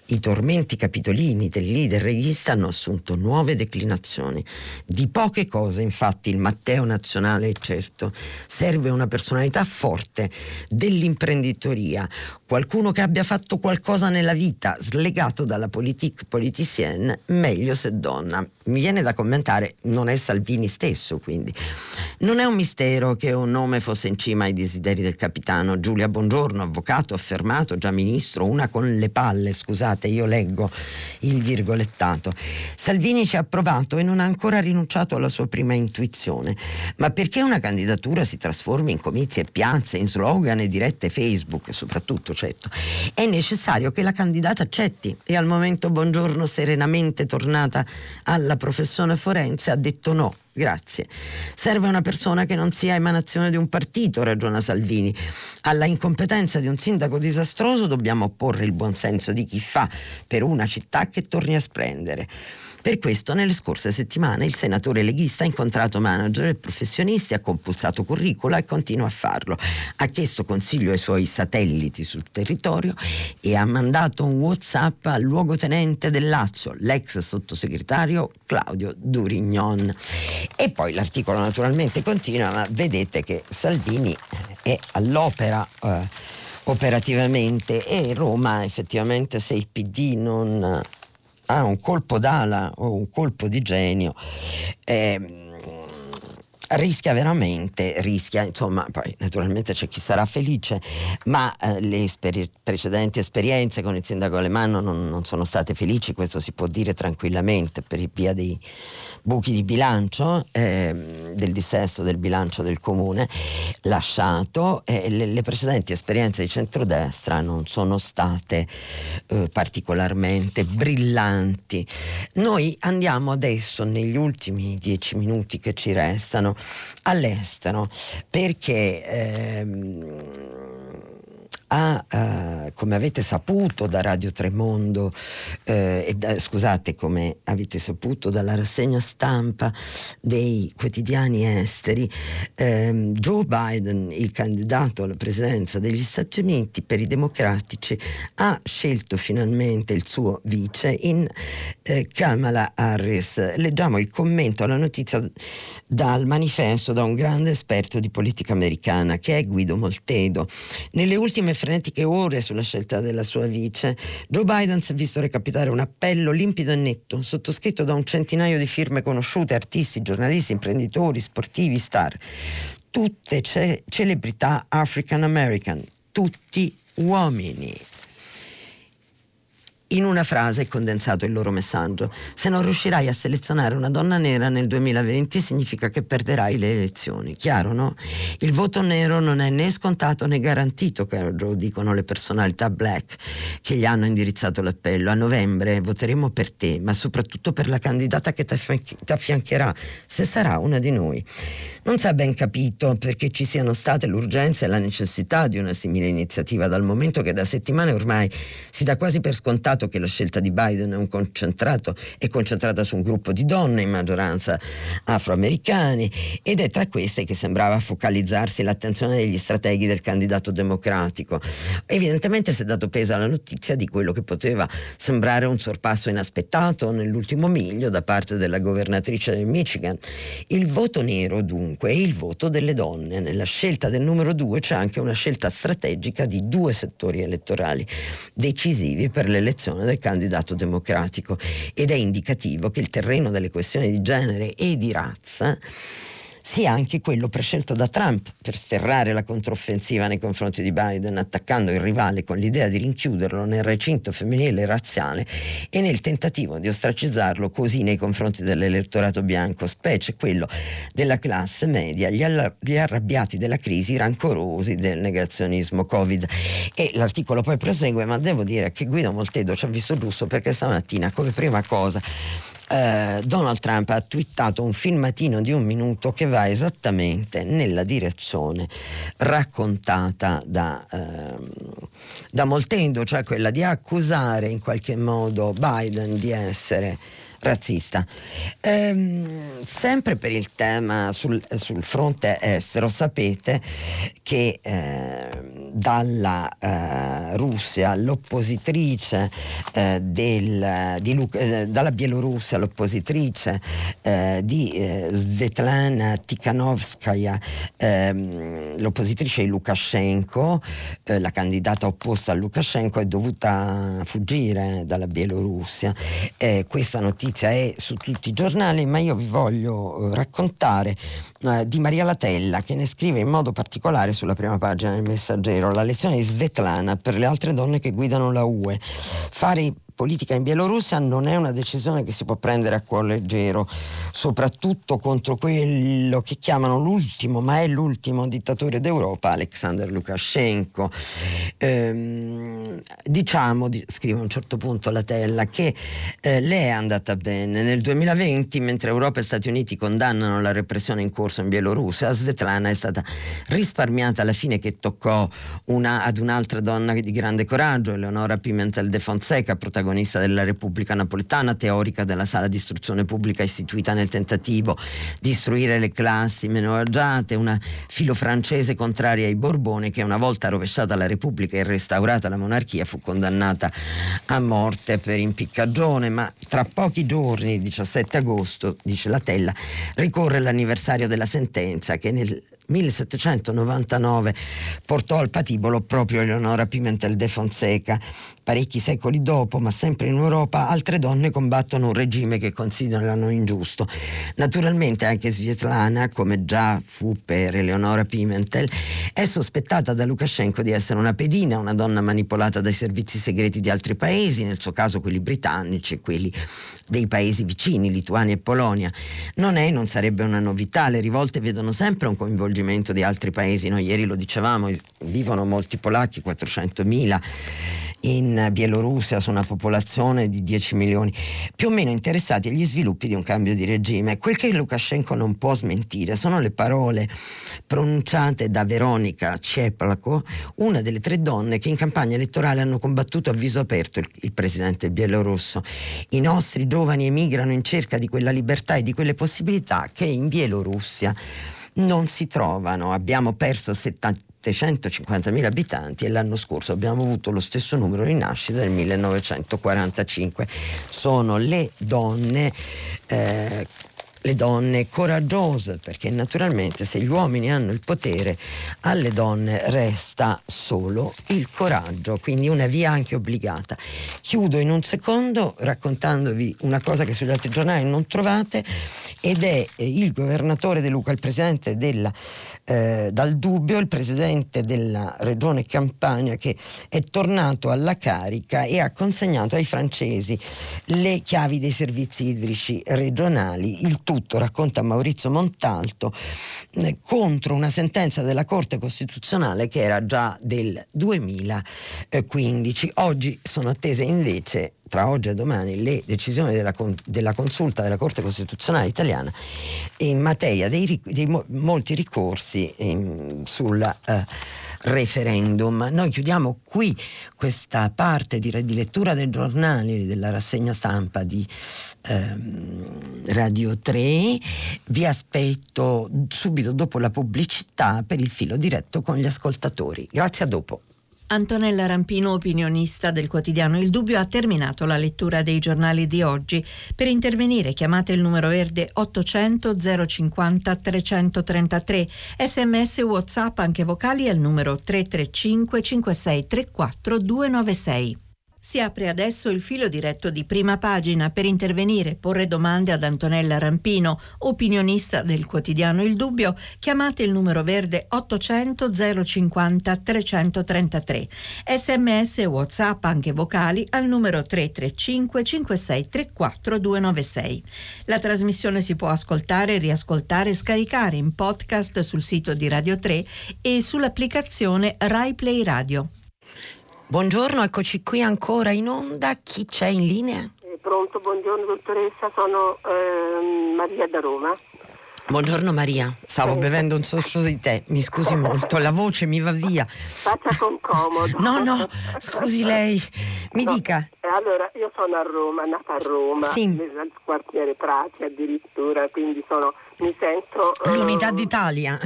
i tormenti capitolini del leader reghista hanno assunto nuove declinazioni. Di poco Poche cose, infatti, il Matteo nazionale è certo. Serve una personalità forte dell'imprenditoria, qualcuno che abbia fatto qualcosa nella vita, slegato dalla politique politicienne, meglio se donna. Mi viene da commentare, non è Salvini stesso, quindi. Non è un mistero che un nome fosse in cima ai desideri del capitano. Giulia Bongiorno, avvocato, affermato, già ministro, una con le palle, scusate, io leggo il virgolettato. Salvini ci ha provato e non ha ancora rinunciato alla sua prima intuizione, ma perché una candidatura si trasformi in comizi e piazze, in slogan e dirette Facebook, soprattutto certo, è necessario che la candidata accetti e al momento Buongiorno serenamente tornata alla professione forense ha detto no. Grazie. Serve una persona che non sia emanazione di un partito, ragiona Salvini. Alla incompetenza di un sindaco disastroso dobbiamo opporre il buonsenso di chi fa per una città che torni a splendere. Per questo nelle scorse settimane il senatore leghista ha incontrato manager e professionisti, ha compulsato curricula e continua a farlo. Ha chiesto consiglio ai suoi satelliti sul territorio e ha mandato un WhatsApp al luogotenente del Lazio, l'ex sottosegretario Claudio Durignon. E poi l'articolo naturalmente continua, ma vedete che Salvini è all'opera. Eh, operativamente e Roma effettivamente se il PD non ha un colpo d'ala o un colpo di genio, eh, rischia veramente, rischia, insomma, poi naturalmente c'è chi sarà felice, ma eh, le esperi- precedenti esperienze con il sindaco Alemanno non, non, sono state felici, questo si può dire tranquillamente per via dei buchi di bilancio, eh, del dissesto del bilancio del comune lasciato e le, le, precedenti esperienze di centrodestra non sono state eh, particolarmente brillanti. Noi andiamo adesso negli ultimi dieci minuti che ci restano all'estero perché ehm, ha, uh, come avete saputo da Radio Tremondo, eh, da, scusate, come avete saputo dalla rassegna stampa dei quotidiani esteri, ehm, Joe Biden, il candidato alla presidenza degli Stati Uniti per i democratici, ha scelto finalmente il suo vice in eh, Kamala Harris. Leggiamo il commento alla notizia dal manifesto da un grande esperto di politica americana che è Guido Moltedo. Nelle ultime frenetiche ore sulla scelta della sua vice, Joe Biden si è visto recapitare un appello limpido e netto, sottoscritto da un centinaio di firme conosciute, artisti, giornalisti, imprenditori, sportivi, star. Tutte ce- celebrità African American, tutti uomini. In una frase è condensato il loro messaggio. Se non riuscirai a selezionare una donna nera nel 2020 significa che perderai le elezioni. Chiaro, no? Il voto nero non è né scontato né garantito, caro dicono le personalità black che gli hanno indirizzato l'appello. A novembre voteremo per te, ma soprattutto per la candidata che ti affiancherà, se sarà una di noi. Non si è ben capito perché ci siano state l'urgenza e la necessità di una simile iniziativa, dal momento che da settimane ormai si dà quasi per scontato che la scelta di Biden è, concentrato, è concentrata su un gruppo di donne, in maggioranza afroamericane, ed è tra queste che sembrava focalizzarsi l'attenzione degli strateghi del candidato democratico. Evidentemente si è dato peso alla notizia di quello che poteva sembrare un sorpasso inaspettato nell'ultimo miglio da parte della governatrice del Michigan. Il voto nero, dunque è il voto delle donne. Nella scelta del numero due c'è anche una scelta strategica di due settori elettorali decisivi per l'elezione del candidato democratico ed è indicativo che il terreno delle questioni di genere e di razza sia anche quello prescelto da Trump per sferrare la controffensiva nei confronti di Biden, attaccando il rivale con l'idea di rinchiuderlo nel recinto femminile razziale e nel tentativo di ostracizzarlo così nei confronti dell'elettorato bianco, specie quello della classe media, gli, alla- gli arrabbiati della crisi, rancorosi del negazionismo Covid. E l'articolo poi prosegue, ma devo dire che Guido Moltedo ci ha visto giusto perché stamattina come prima cosa eh, Donald Trump ha twittato un filmatino di un minuto che va esattamente nella direzione raccontata da, eh, da Moltendo, cioè quella di accusare in qualche modo Biden di essere razzista. Ehm, sempre per il tema sul, sul, fronte estero, sapete che eh, dalla eh, Russia l'oppositrice eh, del, di eh, dalla Bielorussia l'oppositrice eh, di eh, Svetlana Tikhanovskaya, ehm, l'oppositrice di Lukashenko, la candidata opposta a Lukashenko è dovuta fuggire dalla Bielorussia. questa notizia notizia è su tutti i giornali, ma io vi voglio eh, raccontare eh, di Maria Latella che ne scrive in modo particolare sulla prima pagina del Messaggero la lezione di Svetlana per le altre donne che guidano la UE. Fare politica in Bielorussia non è una decisione che si può prendere a cuore leggero, soprattutto contro quello che chiamano l'ultimo, ma è l'ultimo dittatore d'Europa, Alexander Lukashenko. Ehm, diciamo, scrive a un certo punto la Tella, che eh, lei è andata bene. Nel 2020, mentre Europa e Stati Uniti condannano la repressione in corso in Bielorussia, Svetlana è stata risparmiata alla fine che toccò una, ad un'altra donna di grande coraggio, Eleonora Pimentel de Fonseca, protagonista protagonista della Repubblica Napoletana, teorica della sala di istruzione pubblica istituita nel tentativo di istruire le classi meno agiate, una filo francese contraria ai Borboni che una volta rovesciata la Repubblica e restaurata la monarchia fu condannata a morte per impiccagione, ma tra pochi giorni, il 17 agosto, dice la Tella, ricorre l'anniversario della sentenza che nel 1799 portò al patibolo proprio Eleonora Pimentel de Fonseca. Parecchi secoli dopo, ma sempre in Europa, altre donne combattono un regime che considerano ingiusto. Naturalmente anche Svetlana, come già fu per Eleonora Pimentel, è sospettata da Lukashenko di essere una pedina, una donna manipolata dai servizi segreti di altri paesi, nel suo caso quelli britannici e quelli dei paesi vicini, Lituania e Polonia. Non è, non sarebbe una novità, le rivolte vedono sempre un coinvolgimento di altri paesi, noi ieri lo dicevamo, vivono molti polacchi, 400.000 in Bielorussia su una popolazione di 10 milioni, più o meno interessati agli sviluppi di un cambio di regime. Quel che Lukashenko non può smentire sono le parole pronunciate da Veronica Ceplako, una delle tre donne che in campagna elettorale hanno combattuto a viso aperto il, il presidente bielorusso. I nostri giovani emigrano in cerca di quella libertà e di quelle possibilità che in Bielorussia non si trovano. Abbiamo perso 70 750.000 abitanti e l'anno scorso abbiamo avuto lo stesso numero di nascite del 1945. Sono le donne eh, le donne coraggiose, perché naturalmente se gli uomini hanno il potere, alle donne resta solo il coraggio, quindi una via anche obbligata. Chiudo in un secondo raccontandovi una cosa che sugli altri giornali non trovate ed è eh, il governatore De Luca, il presidente della, eh, dal dubbio, il presidente della regione Campania che è tornato alla carica e ha consegnato ai francesi le chiavi dei servizi idrici regionali, il tutto, racconta Maurizio Montalto, eh, contro una sentenza della Corte Costituzionale che era già del 2015. Oggi sono attese invece tra oggi e domani le decisioni della, della, consulta della Corte Costituzionale italiana in materia dei, dei molti ricorsi in, sul eh, referendum. Noi chiudiamo qui questa parte di, di, lettura dei giornali, della rassegna stampa di ehm, Radio 3. Vi aspetto subito dopo la pubblicità per il filo diretto con gli ascoltatori. Grazie a dopo. Antonella Rampino, opinionista del quotidiano Il Dubbio, ha terminato la lettura dei giornali di oggi. Per intervenire chiamate il numero verde 800 050 333, sms whatsapp anche vocali al numero 335 5634 296. Si apre adesso il filo diretto di prima pagina per intervenire e porre domande ad Antonella Rampino, opinionista del quotidiano Il Dubbio. Chiamate il numero verde 800 050 333. Sms e WhatsApp anche vocali al numero 335 5634 296. La trasmissione si può ascoltare, riascoltare e scaricare in podcast sul sito di Radio 3 e sull'applicazione Rai Play Radio. Buongiorno, eccoci qui ancora in onda. Chi c'è in linea? Eh, pronto, buongiorno dottoressa, sono eh, Maria da Roma. Buongiorno Maria, stavo bevendo un sorso di tè, mi scusi molto, la voce mi va via. Faccia con comodo. No, no, scusi lei, mi no. dica. Eh, allora, io sono a Roma, nata a Roma, sì. nel quartiere Prati addirittura, quindi sono, mi sento... L'unità um... d'Italia.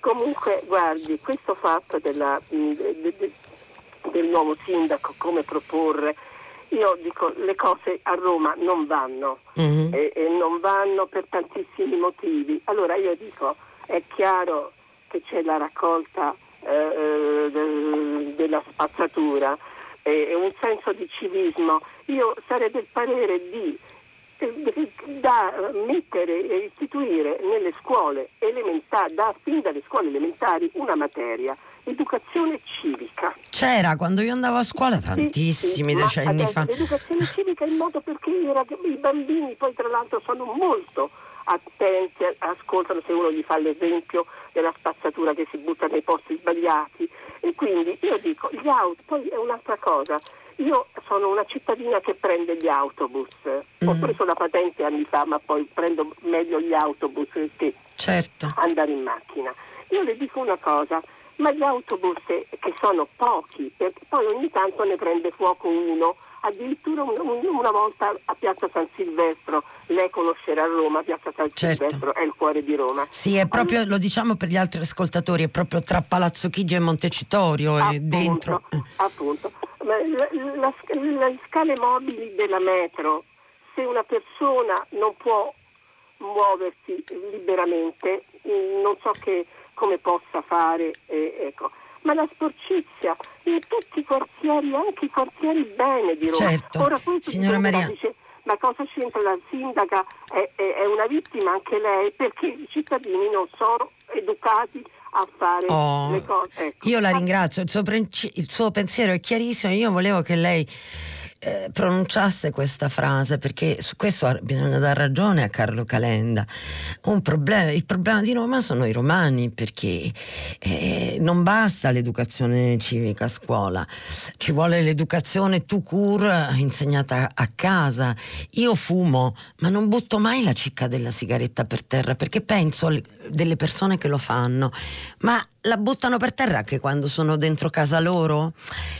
Comunque, guardi, questo fatto della, mm, de, de, del nuovo sindaco, come proporre, io dico le cose a Roma non vanno mm-hmm. e, e, non vanno per tantissimi motivi. Allora io dico, è chiaro che c'è la raccolta eh, eh de, della spazzatura e un senso di civismo. Io sarei del parere di da mettere e istituire nelle scuole elementari, da fin dalle scuole elementari una materia, educazione civica. C'era quando io andavo a scuola tantissimi sì, sì, decenni fa. L'educazione civica in modo perché i bambini poi tra l'altro sono molto attenti, ascoltano se uno gli fa l'esempio della spazzatura che si butta nei posti sbagliati e quindi io dico gli auto, poi è un'altra cosa, io sono una cittadina che prende gli autobus. Mm. Ho preso la patente anni fa, ma poi prendo meglio gli autobus che certo. andare in macchina. Io le dico una cosa, ma gli autobus che sono pochi, perché poi ogni tanto ne prende fuoco uno, addirittura un, un, una volta a Piazza San Silvestro, lei conoscerà Roma, Piazza San certo. Silvestro è il cuore di Roma. Sì, è proprio, allora, lo diciamo per gli altri ascoltatori, è proprio tra Palazzo Chigi e Montecitorio, è dentro. Appunto la, la, le scale mobili della metro, se una persona non può muoversi liberamente, mm, non so che, come possa fare, eh, ecco. Ma la sporcizia in tutti i quartieri, anche i quartieri bene di Roma. Certo. Ora, Signora Maria. Dice, ma cosa c'entra la sindaca? È, è, è una vittima anche lei perché i cittadini non sono educati a fare oh, le cose. Ecco. Io la ringrazio, il suo, il suo pensiero è chiarissimo, io volevo che lei eh, pronunciasse questa frase perché su questo bisogna dar ragione a Carlo Calenda. Problema, il problema di Roma sono i romani perché eh, non basta l'educazione civica a scuola, ci vuole l'educazione tout court insegnata a casa. Io fumo, ma non butto mai la cicca della sigaretta per terra perché penso delle persone che lo fanno, ma la buttano per terra anche quando sono dentro casa loro.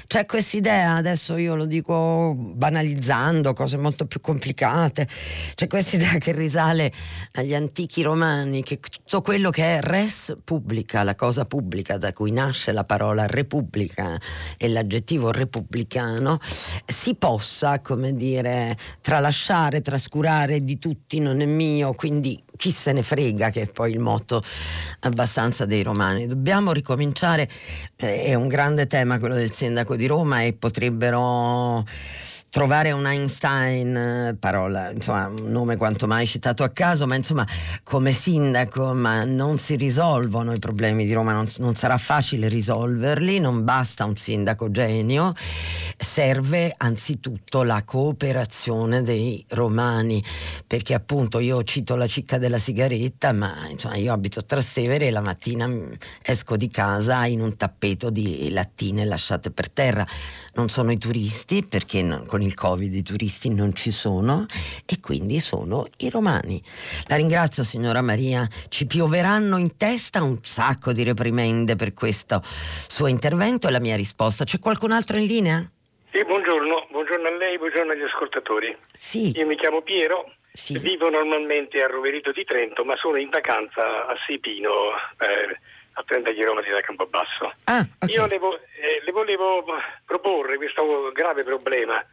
C'è questa idea, adesso io lo dico banalizzando, cose molto più complicate, c'è questa idea che risale agli antichi romani, che tutto quello che è res pubblica, la cosa pubblica da cui nasce la parola repubblica e l'aggettivo repubblicano, si possa, come dire, tralasciare, trascurare di tutti, non è mio, quindi chi se ne frega che è poi il motto abbastanza dei romani. Dobbiamo ricominciare, eh, è un grande tema quello del sindaco di Roma e potrebbero trovare un Einstein, eh, parola, insomma, un nome quanto mai citato a caso, ma insomma, come sindaco, ma non si risolvono i problemi di Roma, non, non sarà facile risolverli, non basta un sindaco genio, serve anzitutto la cooperazione dei romani, perché appunto io cito la cicca della sigaretta, ma insomma, io abito a Trastevere e la mattina esco di casa in un tappeto di lattine lasciate per terra non sono i turisti perché con il Covid i turisti non ci sono e quindi sono i romani. La ringrazio signora Maria, ci pioveranno in testa un sacco di reprimende per questo suo intervento e la mia risposta. C'è qualcun altro in linea? Sì, buongiorno, buongiorno a lei, buongiorno agli ascoltatori. Sì. Io mi chiamo Piero, sì. vivo normalmente a Roverito di Trento, ma sono in vacanza a Sipino. Eh, a 30 km da Campobasso. Ah, okay. Io le, vo- eh, le, volevo proporre questo grave problema,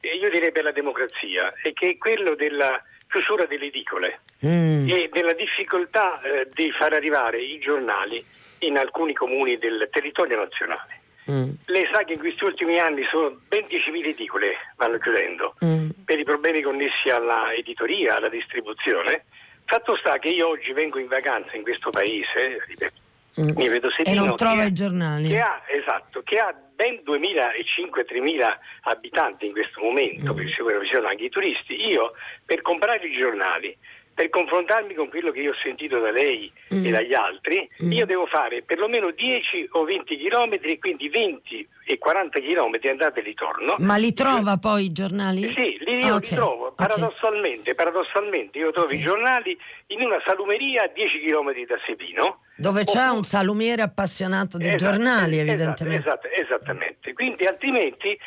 eh, io direi per la democrazia, e che è quello della chiusura delle edicole mm. e della difficoltà eh, di far arrivare i giornali in alcuni comuni del territorio nazionale. Mm. Lei sa che in questi ultimi anni sono ben 10.000 edicole vanno chiudendo mm. per i problemi connessi alla editoria, alla distribuzione. Fatto sta che io oggi vengo in vacanza in questo paese, ripeto. Mi vedo e non trova i giornali. Che ha, esatto, che ha ben 2.500-3.000 abitanti in questo momento, mm. per sicuro ci sono anche i turisti. Io per comprare i giornali per confrontarmi con quello che io ho sentito da lei mm. e dagli altri, mm. io devo fare perlomeno 10 o 20 chilometri, quindi 20 e 40 chilometri andata e ritorno. Ma li trova io, poi i giornali? Sì, li, io okay. li trovo. Paradossalmente, okay. paradossalmente io trovo okay. i giornali in una salumeria a 10 chilometri da Sepino. Dove c'è un salumiere appassionato di esatto, giornali, esatto, evidentemente. Esatto, esattamente. Quindi altrimenti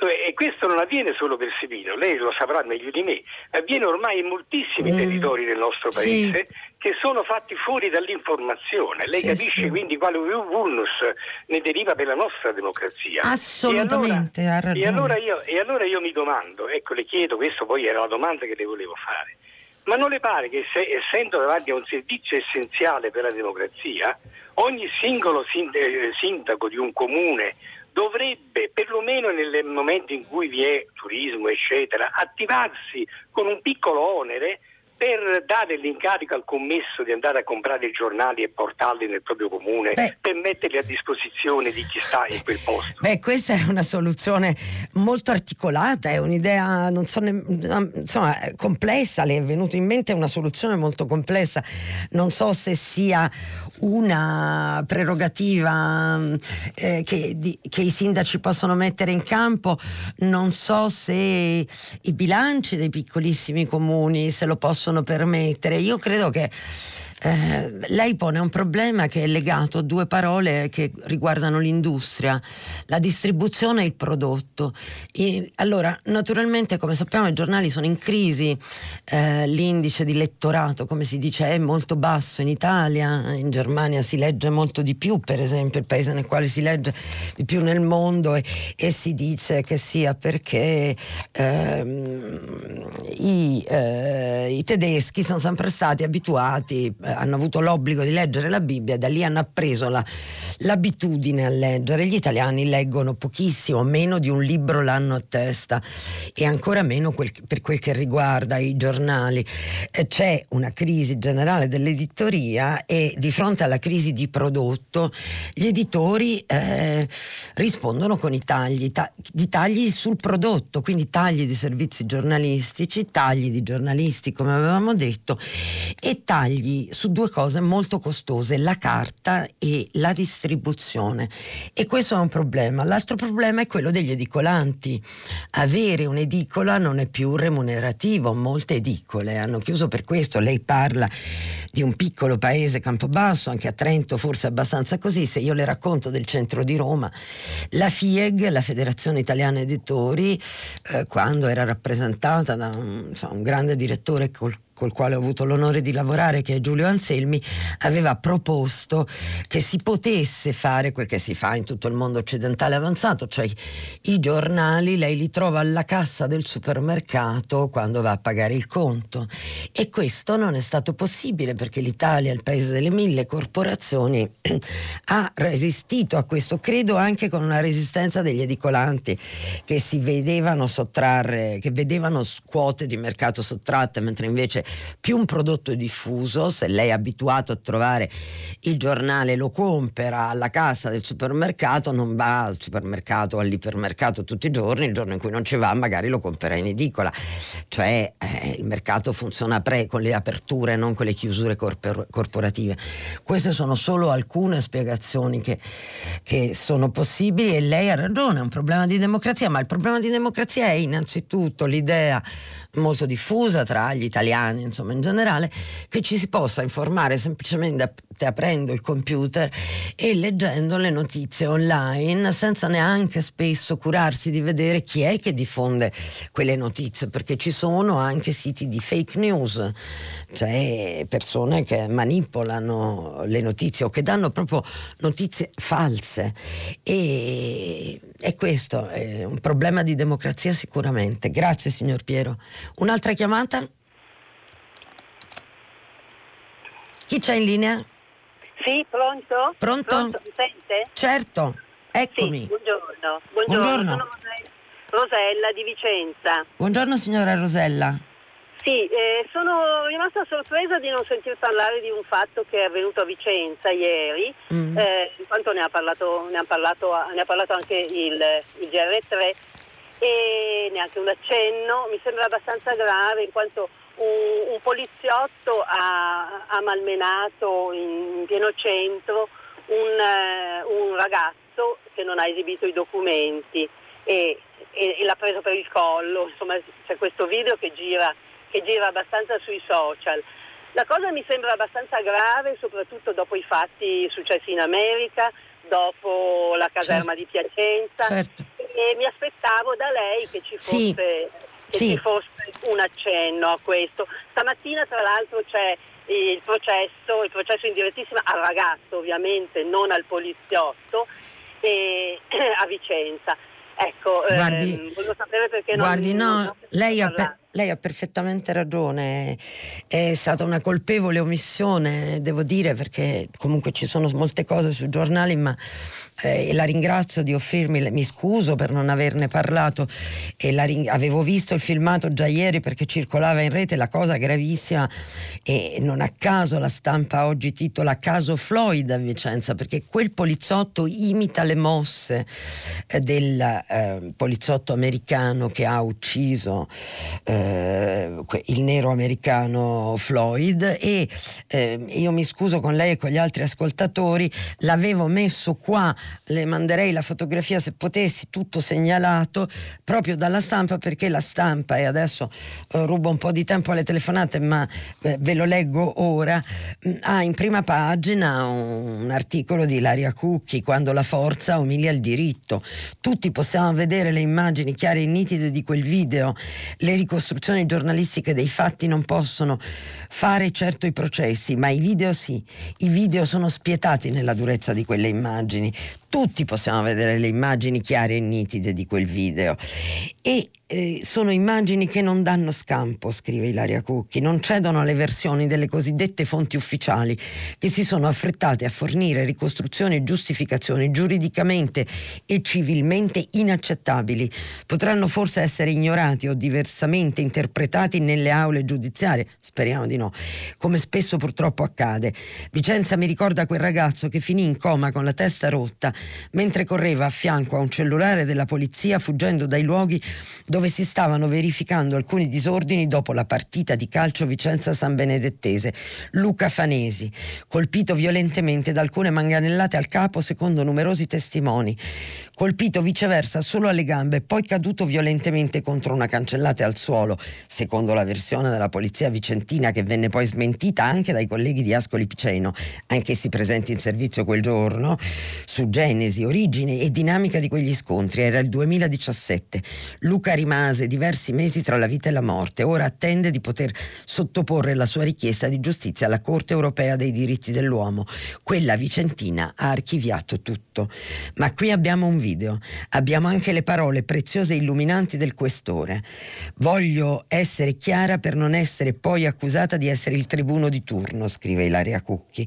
e questo non avviene solo per Sevino, lei lo saprà meglio di me, avviene ormai in moltissimi mm. territori del nostro paese sì. che sono fatti fuori dall'informazione. Lei sì, capisce sì. quindi quale vulnus ne deriva per la nostra democrazia. Assolutamente, e allora. E allora, io, e allora io mi domando, ecco le chiedo, questo poi era la domanda che le volevo fare, ma non le pare che se, essendo davanti a un servizio essenziale per la democrazia, ogni singolo eh, sindaco di un comune dovrebbe, perlomeno nel momento in cui vi è turismo, eccetera, attivarsi con un piccolo onere per dare l'incarico al commesso di andare a comprare i giornali e portarli nel proprio comune, beh, per metterli a disposizione di chi sta in quel posto. Beh, questa è una soluzione molto articolata, è un'idea non so insomma, complessa, le è venuta in mente una soluzione molto complessa. Non so se sia una prerogativa eh, che, di, che, i sindaci possono mettere in campo, non so se i bilanci dei piccolissimi comuni se lo possono possono permettere. Io credo che eh, lei pone un problema che è legato a due parole che riguardano l'industria, la distribuzione e il prodotto. E, allora, naturalmente, come sappiamo, i giornali sono in crisi, eh, l'indice di lettorato, come si dice, è molto basso in Italia, in Germania si legge molto di più, per esempio, il paese nel quale si legge di più nel mondo e, e si dice che sia perché ehm, i, eh, i tedeschi sono sempre stati abituati eh, hanno avuto l'obbligo di leggere la Bibbia e da lì hanno appreso la, l'abitudine a leggere. Gli italiani leggono pochissimo, meno di un libro l'anno a testa e ancora meno quel, per quel che riguarda i giornali. Eh, c'è una crisi generale dell'editoria e di fronte alla crisi di prodotto gli editori eh, rispondono con i tagli, ta- di tagli sul prodotto, quindi tagli di servizi giornalistici, tagli di giornalisti come avevamo detto e tagli su due cose molto costose, la carta e la distribuzione. E questo è un problema. L'altro problema è quello degli edicolanti. Avere un'edicola non è più remunerativo, molte edicole hanno chiuso per questo. Lei parla di un piccolo paese Campobasso, anche a Trento forse abbastanza così, se io le racconto del centro di Roma, la FIEG, la Federazione Italiana Editori, eh, quando era rappresentata da un, insomma, un grande direttore col col quale ho avuto l'onore di lavorare, che è Giulio Anselmi, aveva proposto che si potesse fare quel che si fa in tutto il mondo occidentale avanzato, cioè i giornali lei li trova alla cassa del supermercato quando va a pagare il conto. E questo non è stato possibile perché l'Italia, il paese delle mille corporazioni, ha resistito a questo, credo anche con una resistenza degli edicolanti che si vedevano sottrarre, che vedevano quote di mercato sottratte, mentre invece più un prodotto diffuso, se lei è abituato a trovare il giornale, lo compra alla cassa del supermercato, non va al supermercato o all'ipermercato tutti i giorni, il giorno in cui non ci va magari lo compra in edicola. Cioè eh, il mercato funziona pre, con le aperture, non con le chiusure corpor- corporative. Queste sono solo alcune spiegazioni che, che sono possibili e lei ha ragione, è un problema di democrazia, ma il problema di democrazia è innanzitutto l'idea molto diffusa tra gli italiani, insomma in generale, che ci si possa informare semplicemente aprendo il computer e leggendo le notizie online senza neanche spesso curarsi di vedere chi è che diffonde quelle notizie, perché ci sono anche siti di fake news, cioè persone che manipolano le notizie o che danno proprio notizie false e, e questo è un problema di democrazia sicuramente. Grazie signor Piero. Un'altra chiamata? Chi c'è in linea? Sì, pronto? Pronto? Pronto, mi sente? Certo, eccomi. Sì, buongiorno. buongiorno. Buongiorno. Sono Rosella di Vicenza. Buongiorno signora Rosella. Sì, eh, sono rimasta sorpresa di non sentir parlare di un fatto che è avvenuto a Vicenza ieri, mm. eh, in quanto ne ha parlato, ne ha parlato, ne ha parlato anche il, il GR3 e neanche un accenno, mi sembra abbastanza grave in quanto un, un poliziotto ha, ha, malmenato in, pieno centro un, uh, un, ragazzo che non ha esibito i documenti e, e, e, l'ha preso per il collo, insomma c'è questo video che gira, che gira abbastanza sui social. La cosa mi sembra abbastanza grave, soprattutto dopo i fatti successi in America, dopo la caserma certo. di Piacenza certo. e mi aspettavo da lei che ci fosse, sì. Che sì. ci fosse un accenno a questo. Stamattina tra l'altro c'è il processo, il processo in direttissima al ragazzo ovviamente, non al poliziotto, e, a Vicenza. Ecco, guardi, ehm, sapere perché guardi, non, no, non lei, ha per, lei, ha perfettamente ragione, è stata una colpevole omissione, devo dire, perché comunque ci sono molte cose sui giornali, ma eh, la ringrazio di offrirmi, mi scuso per non averne parlato, ring- avevo visto il filmato già ieri perché circolava in rete la cosa gravissima e non a caso la stampa oggi titola Caso Floyd a Vicenza, perché quel poliziotto imita le mosse eh, del eh, poliziotto americano che ha ucciso eh, il nero americano Floyd e eh, io mi scuso con lei e con gli altri ascoltatori, l'avevo messo qua le manderei la fotografia se potessi, tutto segnalato proprio dalla stampa perché la stampa, e adesso eh, rubo un po' di tempo alle telefonate ma eh, ve lo leggo ora, mh, mm, ha in prima pagina un, un articolo di Ilaria Cucchi, quando la forza umilia il diritto. Tutti possiamo vedere le immagini chiare e nitide di quel video, le ricostruzioni giornalistiche dei fatti non possono fare certo i processi, ma i video sì, i video sono spietati nella durezza di quelle immagini tutti possiamo vedere le immagini chiare e nitide di quel video e eh, sono immagini che non danno scampo, scrive Ilaria Cucchi, non cedono alle versioni delle cosiddette fonti ufficiali che si sono affrettate a fornire ricostruzioni e giustificazioni giuridicamente e civilmente inaccettabili. Potranno forse essere ignorati o diversamente interpretati nelle aule giudiziarie, speriamo di no, come spesso purtroppo accade. Vicenza mi ricorda quel ragazzo che finì in coma con la testa rotta mentre correva a fianco a un cellulare della polizia fuggendo dai luoghi dove si stavano verificando alcuni disordini dopo la partita di calcio Vicenza San Benedettese. Luca Fanesi, colpito violentemente da alcune manganellate al capo secondo numerosi testimoni colpito viceversa solo alle gambe, poi caduto violentemente contro una cancellata al suolo, secondo la versione della polizia vicentina che venne poi smentita anche dai colleghi di Ascoli Piceno, anch'essi presenti in servizio quel giorno, su genesi, origine e dinamica di quegli scontri. Era il 2017. Luca rimase diversi mesi tra la vita e la morte, ora attende di poter sottoporre la sua richiesta di giustizia alla Corte europea dei diritti dell'uomo. Quella vicentina ha archiviato tutto. Ma qui abbiamo un video video. Abbiamo anche le parole preziose e illuminanti del questore. Voglio essere chiara per non essere poi accusata di essere il tribuno di turno, scrive Ilaria Cucchi.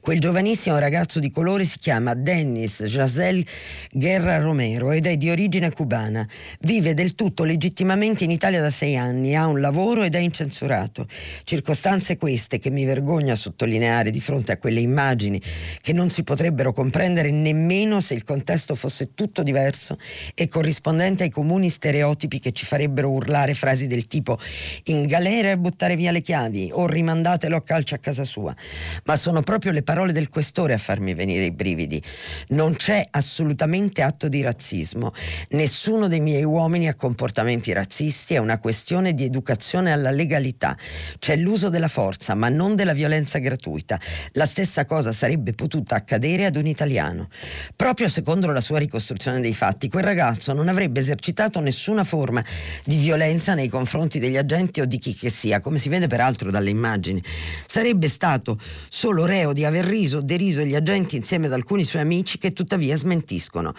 Quel giovanissimo ragazzo di colore si chiama Dennis Jasel Guerra Romero ed è di origine cubana. Vive del tutto legittimamente in Italia da sei anni, ha un lavoro ed è incensurato. Circostanze queste che mi vergogno a sottolineare di fronte a quelle immagini che non si potrebbero comprendere nemmeno se il contesto fosse tutto diverso e corrispondente ai comuni stereotipi che ci farebbero urlare frasi del tipo in galera e buttare via le chiavi o rimandatelo a calcio a casa sua. Ma sono proprio le parole del questore a farmi venire i brividi. Non c'è assolutamente atto di razzismo. Nessuno dei miei uomini ha comportamenti razzisti, è una questione di educazione alla legalità. C'è l'uso della forza, ma non della violenza gratuita. La stessa cosa sarebbe potuta accadere ad un italiano. Proprio secondo la sua ricostruzione ricostruzione dei fatti, quel ragazzo non avrebbe esercitato nessuna forma di violenza nei confronti degli agenti o di chi che sia, come si vede peraltro dalle immagini. Sarebbe stato solo reo di aver riso o deriso gli agenti insieme ad alcuni suoi amici che tuttavia smentiscono.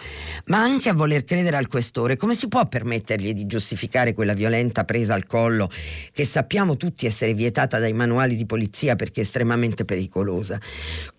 Ma anche a voler credere al questore, come si può permettergli di giustificare quella violenta presa al collo che sappiamo tutti essere vietata dai manuali di polizia perché è estremamente pericolosa?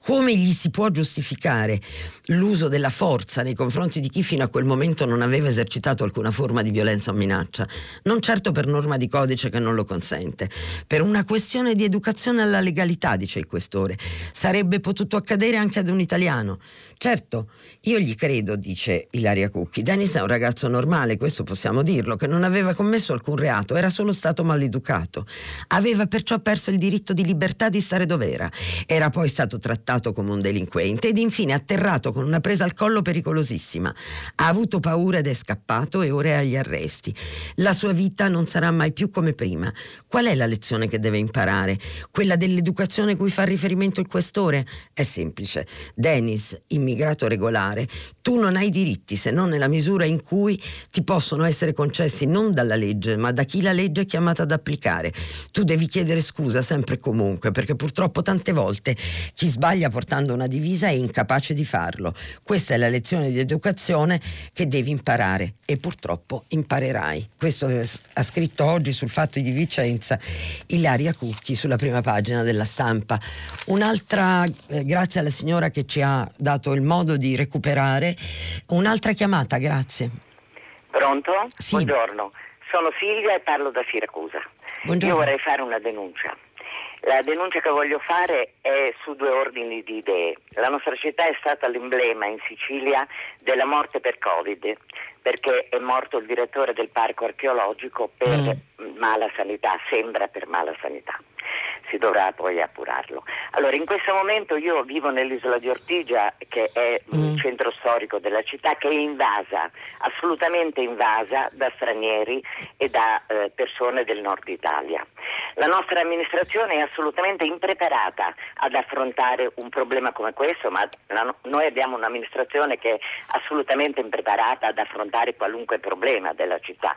Come gli si può giustificare l'uso della forza nei confronti di chi fino a quel momento non aveva esercitato alcuna forma di violenza o minaccia, non certo per norma di codice che non lo consente, per una questione di educazione alla legalità, dice il questore. Sarebbe potuto accadere anche ad un italiano. Certo, io gli credo, dice Ilaria Cucchi. Dennis è un ragazzo normale, questo possiamo dirlo, che non aveva commesso alcun reato, era solo stato maleducato. Aveva perciò perso il diritto di libertà di stare dove era. Era poi stato trattato come un delinquente ed infine atterrato con una presa al collo pericolosissima. Ha avuto paura ed è scappato e ora è agli arresti. La sua vita non sarà mai più come prima. Qual è la lezione che deve imparare? Quella dell'educazione cui fa riferimento il questore? È semplice. Dennis, immigrato regolare, tu non hai diritti se non nella misura in cui ti possono essere concessi non dalla legge, ma da chi la legge è chiamata ad applicare. Tu devi chiedere scusa sempre e comunque, perché purtroppo tante volte chi sbaglia portando una divisa è incapace di farlo. Questa è la lezione di educazione che devi imparare e purtroppo imparerai. Questo ha scritto oggi sul fatto di Vicenza Ilaria Cucchi sulla prima pagina della stampa. Un'altra, eh, grazie alla signora che ci ha dato il modo di recuperare, un'altra chiamata, grazie. Pronto? Sì. Buongiorno, sono Silvia e parlo da Siracusa. Buongiorno. Io vorrei fare una denuncia. La denuncia che voglio fare è su due ordini di idee. La nostra città è stata l'emblema in Sicilia della morte per Covid, perché è morto il direttore del parco archeologico per mm. mala sanità, sembra per mala sanità si dovrà poi appurarlo. Allora, in questo momento io vivo nell'isola di Ortigia, che è mm. il centro storico della città, che è invasa, assolutamente invasa da stranieri e da eh, persone del nord Italia. La nostra amministrazione è assolutamente impreparata ad affrontare un problema come questo, ma la, noi abbiamo un'amministrazione che è assolutamente impreparata ad affrontare qualunque problema della città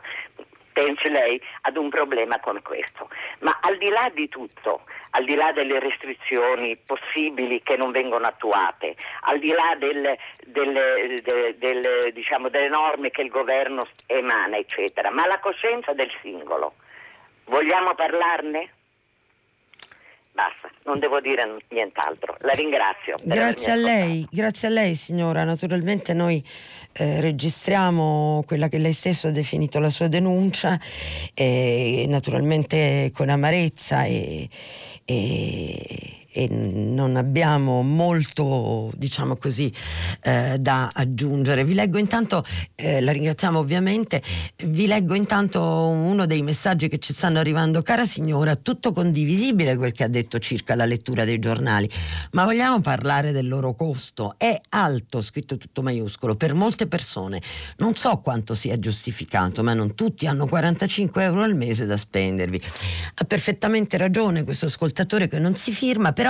pensi lei ad un problema come questo. Ma al di là di tutto, al di là delle restrizioni possibili che non vengono attuate, al di là delle, delle, delle, diciamo, delle norme che il governo emana, eccetera, ma la coscienza del singolo, vogliamo parlarne? Basta, non devo dire nient'altro. La ringrazio. Grazie a lei, grazie a lei signora. Naturalmente noi eh, registriamo quella che lei stesso ha definito la sua denuncia, e naturalmente con amarezza e, e, e non abbiamo molto, diciamo così, eh, da aggiungere. Vi leggo intanto, eh, la ringraziamo ovviamente, vi leggo intanto uno dei messaggi che ci stanno arrivando. Cara signora, tutto condivisibile quel che ha detto circa la lettura dei giornali, ma vogliamo parlare del loro costo? È alto, scritto tutto maiuscolo, per molte persone. Non so quanto sia giustificato, ma non tutti hanno 45 euro al mese da spendervi. Ha perfettamente ragione questo ascoltatore che non si firma, però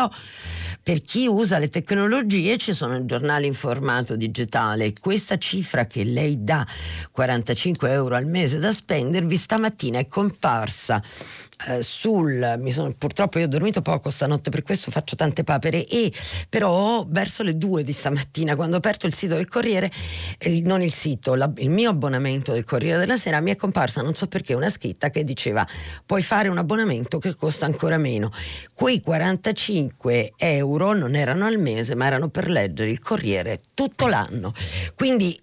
per chi usa le tecnologie ci sono giornali in formato digitale. Questa cifra che lei dà, 45 euro al mese da spendervi, stamattina è comparsa eh, sul sono, purtroppo io ho dormito poco stanotte per questo faccio tante papere e però verso le due di stamattina quando ho aperto il sito del Corriere il, non il sito la, il mio abbonamento del Corriere della Sera mi è comparsa non so perché una scritta che diceva puoi fare un abbonamento che costa ancora meno quei 45 euro non erano al mese ma erano per leggere il Corriere tutto l'anno. Quindi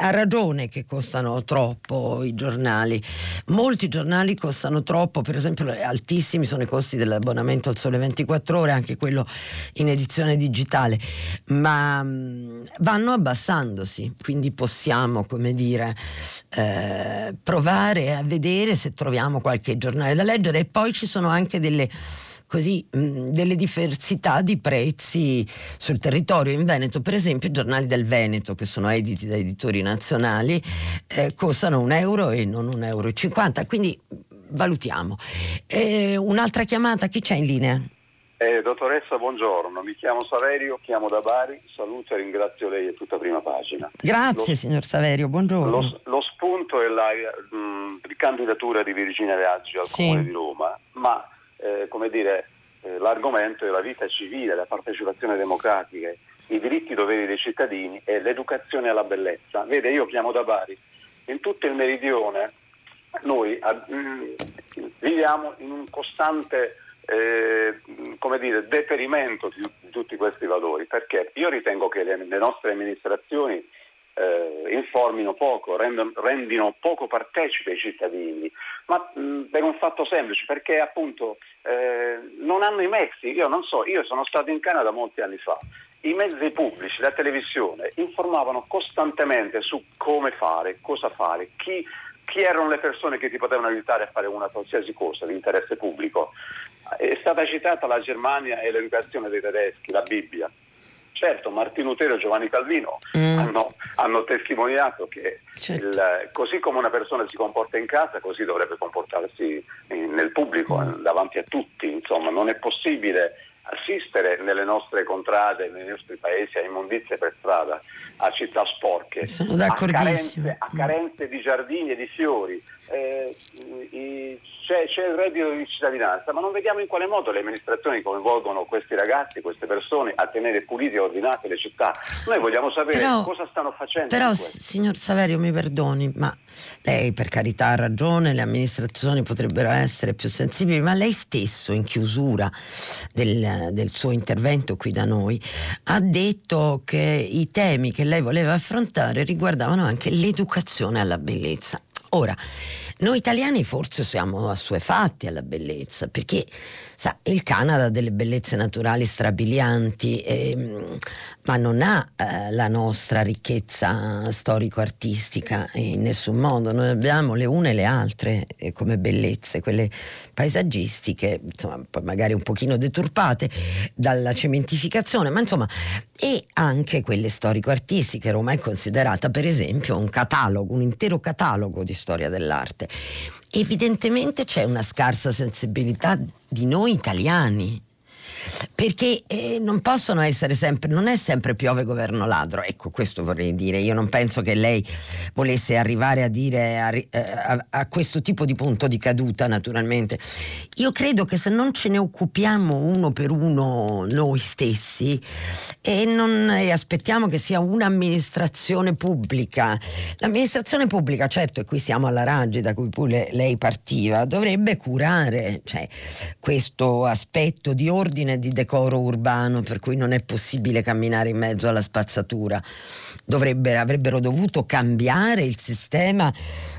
ha ragione che costano troppo i giornali. Molti giornali costano troppo, per esempio altissimi sono i costi dell'abbonamento al Sole 24 ore, anche quello in edizione digitale, ma mm, vanno abbassandosi, quindi possiamo, come dire, eh, provare a vedere se troviamo qualche giornale da leggere e poi ci sono anche delle così mh, delle diversità di prezzi sul territorio. In Veneto, per esempio, i giornali del Veneto, che sono editi da editori nazionali, eh, costano un euro e non un euro e cinquanta. Quindi valutiamo. Eh, un'altra chiamata, chi c'è in linea? Eh, dottoressa, buongiorno, mi chiamo Saverio, chiamo da Bari, saluto e ringrazio lei e tutta prima pagina. Grazie lo, signor Saverio, buongiorno. Lo, lo spunto è la mh, ricandidatura di Virginia Raggi al sì. Comune di Roma, ma eh, come dire, eh, l'argomento è la vita civile, la partecipazione democratica, i diritti e i doveri dei cittadini e l'educazione alla bellezza. Vede, io chiamo da Bari, in tutto il meridione noi mh, mm, viviamo in un costante eh, come dire, deperimento di, di, tutti questi valori, perché? Io ritengo che le, le nostre amministrazioni eh, informino poco, rendano, rendino poco partecipi ai cittadini, ma mh, per un fatto semplice, perché appunto eh, non hanno i mezzi, io non so, io sono stato in Canada molti anni fa, i mezzi pubblici, la televisione informavano costantemente su come fare, cosa fare, chi, chi erano le persone che ti potevano aiutare a fare una qualsiasi cosa di interesse pubblico. È stata citata la Germania e l'educazione dei tedeschi, la Bibbia. Certo, Martino Lutero e Giovanni Calvino mm. hanno, hanno, testimoniato che certo. il, così come una persona si comporta in casa, così dovrebbe comportarsi in, nel pubblico, mm. davanti a tutti. Insomma, non è possibile assistere nelle nostre contrade, nei nostri paesi a immondizie per strada, a città sporche, a carenze, a carenze di giardini e di fiori. Eh, i, c'è, c'è, il reddito di cittadinanza, ma non vediamo in quale modo le amministrazioni coinvolgono questi ragazzi, queste persone a tenere pulite e ordinate le città. Noi vogliamo sapere però, cosa stanno facendo. Però, signor Saverio, mi perdoni, ma lei per carità ha ragione, le amministrazioni potrebbero essere più sensibili, ma lei stesso in chiusura del, del suo intervento qui da noi ha detto che i temi che lei voleva affrontare riguardavano anche l'educazione alla bellezza. Ora, noi italiani forse siamo assuefatti alla bellezza, perché sa, il Canada ha delle bellezze naturali strabilianti, eh, ma non ha eh, la nostra ricchezza storico-artistica in nessun modo. Noi abbiamo le une e le altre eh, come bellezze, quelle paesaggistiche, insomma, magari un pochino deturpate dalla cementificazione, ma insomma, e anche quelle storico-artistiche. Roma è considerata, per esempio, un catalogo, un intero catalogo di storia dell'arte. Evidentemente c'è una scarsa sensibilità di noi italiani perché eh, non possono essere sempre, non è sempre piove governo ladro, ecco questo vorrei dire, io non penso che lei volesse arrivare a dire a, eh, a, a questo tipo di punto di caduta naturalmente, io credo che se non ce ne occupiamo uno per uno noi stessi e, non, e aspettiamo che sia un'amministrazione pubblica, l'amministrazione pubblica certo, e qui siamo alla Raggi da cui pure lei partiva, dovrebbe curare cioè, questo aspetto di ordine di decoro urbano per cui non è possibile camminare in mezzo alla spazzatura avrebbero dovuto cambiare il sistema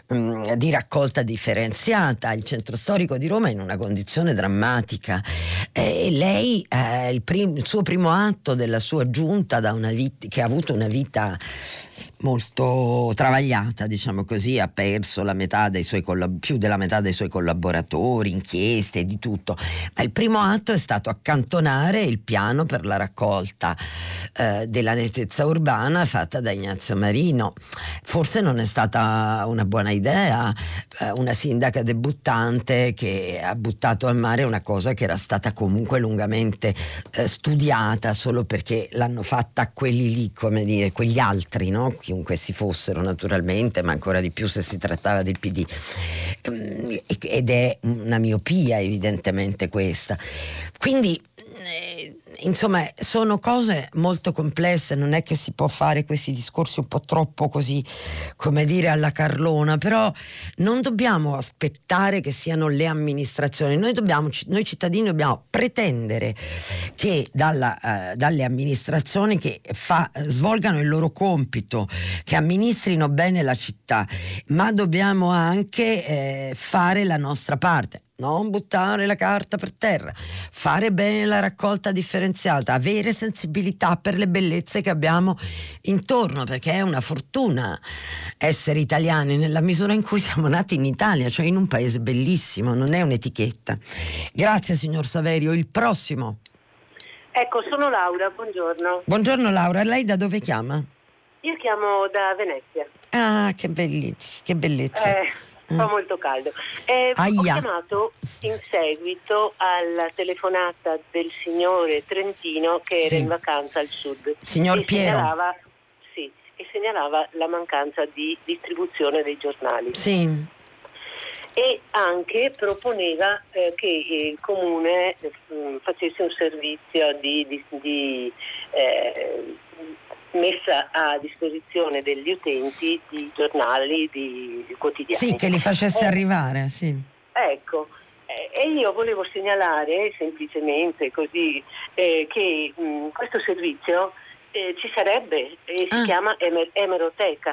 mh, mm, di raccolta differenziata. Il centro storico di Roma è in una condizione drammatica e lei, eh, il, prim- il, suo primo atto della sua giunta vit- che ha avuto una vita molto travagliata, diciamo così, ha perso collab- più della metà dei suoi collaboratori, inchieste, di tutto. Ma il primo atto è stato accantonare il piano per la raccolta eh, della nettezza urbana fatta da Ignazio Marino. Forse non è stata una buona idea eh, una sindaca debuttante che ha buttato al mare una cosa che era stata comunque lungamente eh, studiata solo perché l'hanno fatta quelli lì, come dire, quegli altri, no? Chiunque si fossero naturalmente, ma ancora di più se si trattava del PD. Ehm, ed è una miopia evidentemente questa. Quindi eh, insomma sono cose molto complesse, non è che si può fare questi discorsi un po' troppo così, come dire, alla carlona, però non dobbiamo aspettare che siano le amministrazioni, noi, dobbiamo, noi cittadini dobbiamo pretendere che dalla, eh, dalle amministrazioni che fa, svolgano il loro compito, che amministrino bene la città, ma dobbiamo anche eh, fare la nostra parte non buttare la carta per terra, fare bene la raccolta differenziata, avere sensibilità per le bellezze che abbiamo intorno, perché è una fortuna essere italiani nella misura in cui siamo nati in Italia, cioè in un paese bellissimo, non è un'etichetta. Grazie signor Saverio, il prossimo. Ecco, sono Laura, buongiorno. Buongiorno Laura, lei da dove chiama? Io chiamo da Venezia. Ah, che bellezza, che bellezza. Eh fa mm. molto caldo. Eh, ho chiamato in seguito alla telefonata del signore Trentino che era in vacanza al sud. Signor e Piero. Segnalava, sì, e segnalava la mancanza di distribuzione dei giornali. Sì. E anche proponeva eh, che il comune eh, facesse un servizio di, di, di eh, messa a disposizione degli utenti di giornali, di, di quotidiani. Sì, che li facesse eh, arrivare, sì. Ecco, eh, e io volevo segnalare semplicemente così eh, che mh, questo servizio eh, ci sarebbe e si ah. chiama emer- emeroteca.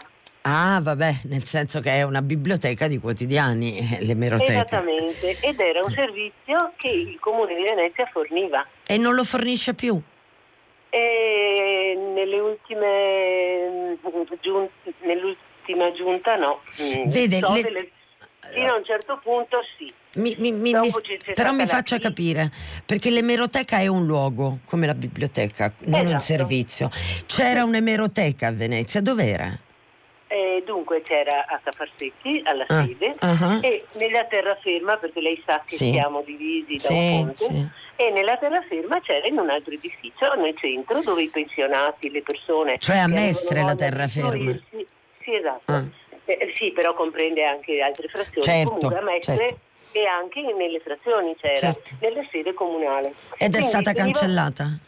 Ah, vabbè, nel senso che è una biblioteca di quotidiani, eh, l'emeroteca. Esattamente, ed era un servizio che il comune di Venezia forniva. E non lo fornisce più? E nelle ultime giunte, nell'ultima giunta no. Mm, Vede, so le... delle... fino a un certo punto sì. Mi, mi, mi, però mi faccia capire, perché l'emeroteca è un luogo come la biblioteca, non esatto. un servizio. C'era un'emeroteca a Venezia, dov'era? Eh, dunque c'era a Cafarsetti, alla ah, sede, uh-huh. e nella terraferma, perché lei sa che sì. siamo divisi da sì, un ponte. Sì e nella terraferma c'era in un altro edificio nel centro dove i pensionati, le persone... Cioè a Mestre la terraferma? Sì, sì, esatto. Ah. Eh, sì, però comprende anche altre frazioni. Certo, Comunque a Mestre certo. e anche nelle frazioni c'era, certo. nella sede comunale. Ed Quindi è stata cancellata?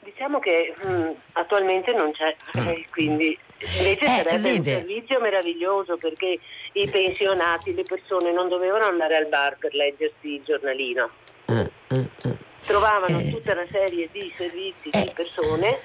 Diciamo che mh, mm, attualmente non c'è, ah. eh, quindi invece eh, sarebbe vede. un servizio meraviglioso perché i pensionati, le persone non dovevano andare al bar per leggersi il giornalino Trovavano eh, tutta una serie di servizi di eh. persone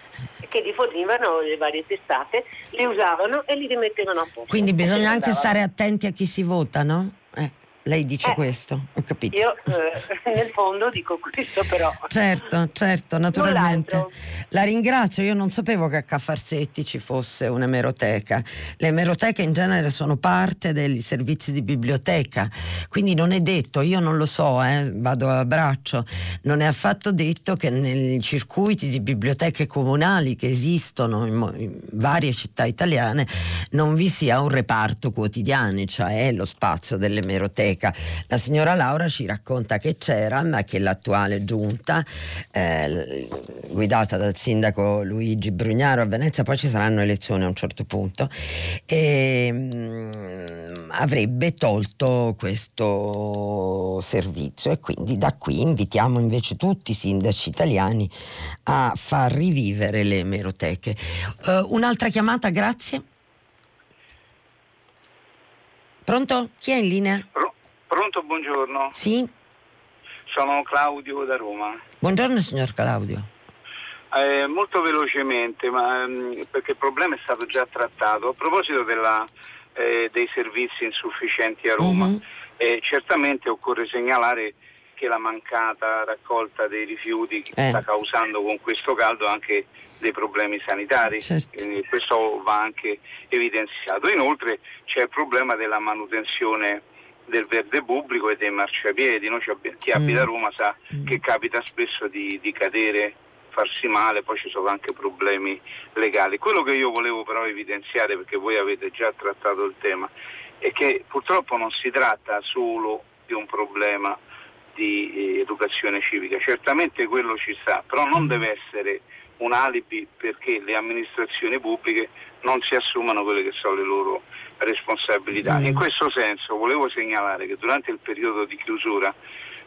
che li fornivano le varie testate, li usavano e li rimettevano a posto. Quindi bisogna anche stare attenti a chi si vota, no? Eh. Lei dice eh, questo, ho capito. Io eh, nel fondo dico questo però. Certo, certo, naturalmente. La ringrazio, io non sapevo che a Caffarsetti ci fosse un'emeroteca. Le emeroteche in genere sono parte dei servizi di biblioteca, quindi non è detto, io non lo so, eh, vado a braccio, non è affatto detto che nei circuiti di biblioteche comunali che esistono in, in varie città italiane non vi sia un reparto quotidiano, cioè lo spazio dell'emeroteca biblioteca. La signora Laura ci racconta che c'era, ma che l'attuale giunta, eh, guidata dal sindaco Luigi Brugnaro a Venezia, poi ci saranno elezioni a un certo punto, e, mh, mm, avrebbe tolto questo servizio e quindi da qui invitiamo invece tutti i sindaci italiani a far rivivere le emeroteche. Uh, un'altra chiamata, grazie. Pronto? Chi è in linea? Pronto, buongiorno. Sì. Sono Claudio da Roma. Buongiorno signor Claudio. Eh, molto velocemente, ma, mm, perché il problema è stato già trattato. A proposito della, eh, dei servizi insufficienti a Roma, uh-huh. eh, certamente occorre segnalare che la mancata raccolta dei rifiuti eh. sta causando con questo caldo anche dei problemi sanitari, certo. questo va anche evidenziato. Inoltre c'è il problema della manutenzione del verde pubblico e dei marciapiedi. Noi, chi abita a mm. Roma sa mm. che capita spesso di, di cadere farsi male, poi ci sono anche problemi legali. Quello che io volevo però evidenziare, perché voi avete già trattato il tema, è che purtroppo non si tratta solo di un problema di eh, educazione civica, certamente quello ci sta, però non mm. deve essere un alibi perché le amministrazioni pubbliche non si assumano quelle che sono le loro responsabilità. In questo senso volevo segnalare che durante il periodo di chiusura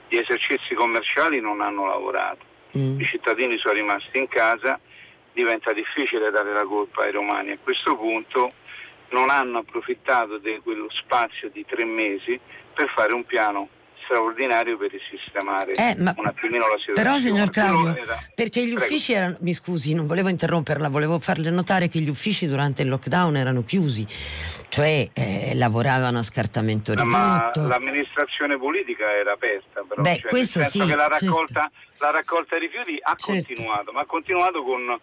gli esercizi commerciali non hanno lavorato, mm. i cittadini sono rimasti in casa, diventa difficile dare la colpa ai romani. A questo punto non hanno approfittato di quello spazio di tre mesi per fare un piano straordinario per risistemare eh, un attimino la situazione. Però signor Claudio, era... perché gli Prego. uffici erano, mi scusi, non volevo interromperla, volevo farle notare che gli uffici durante il lockdown erano chiusi, cioè eh, lavoravano a scartamento ridotto. Ma l'amministrazione politica era aperta, però Beh, cioè, questo sì, che la raccolta, certo. la raccolta rifiuti ha certo. continuato, ma ha continuato con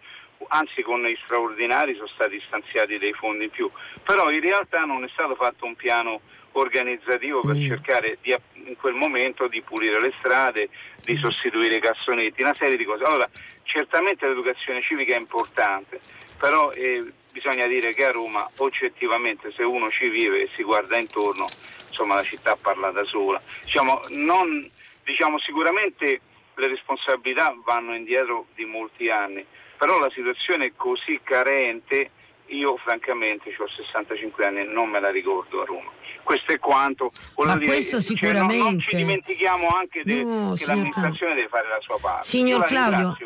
anzi con i straordinari sono stati stanziati dei fondi in più, però in realtà non è stato fatto un piano organizzativo per mm. cercare di, in quel momento di pulire le strade, di mm. sostituire i cassonetti, una serie di cose. Allora, certamente l'educazione civica è importante, però eh, bisogna dire che a Roma oggettivamente se uno ci vive e si guarda intorno, insomma la città parla da sola. Diciamo, non, diciamo, sicuramente le responsabilità vanno indietro di molti anni, però la situazione è così carente, io francamente ho 65 anni e non me la ricordo a Roma questo è quanto. Ma dire, questo sicuramente. Cioè, non, non, ci dimentichiamo anche de, no, che l'amministrazione deve fare la sua parte. Signor Claudio.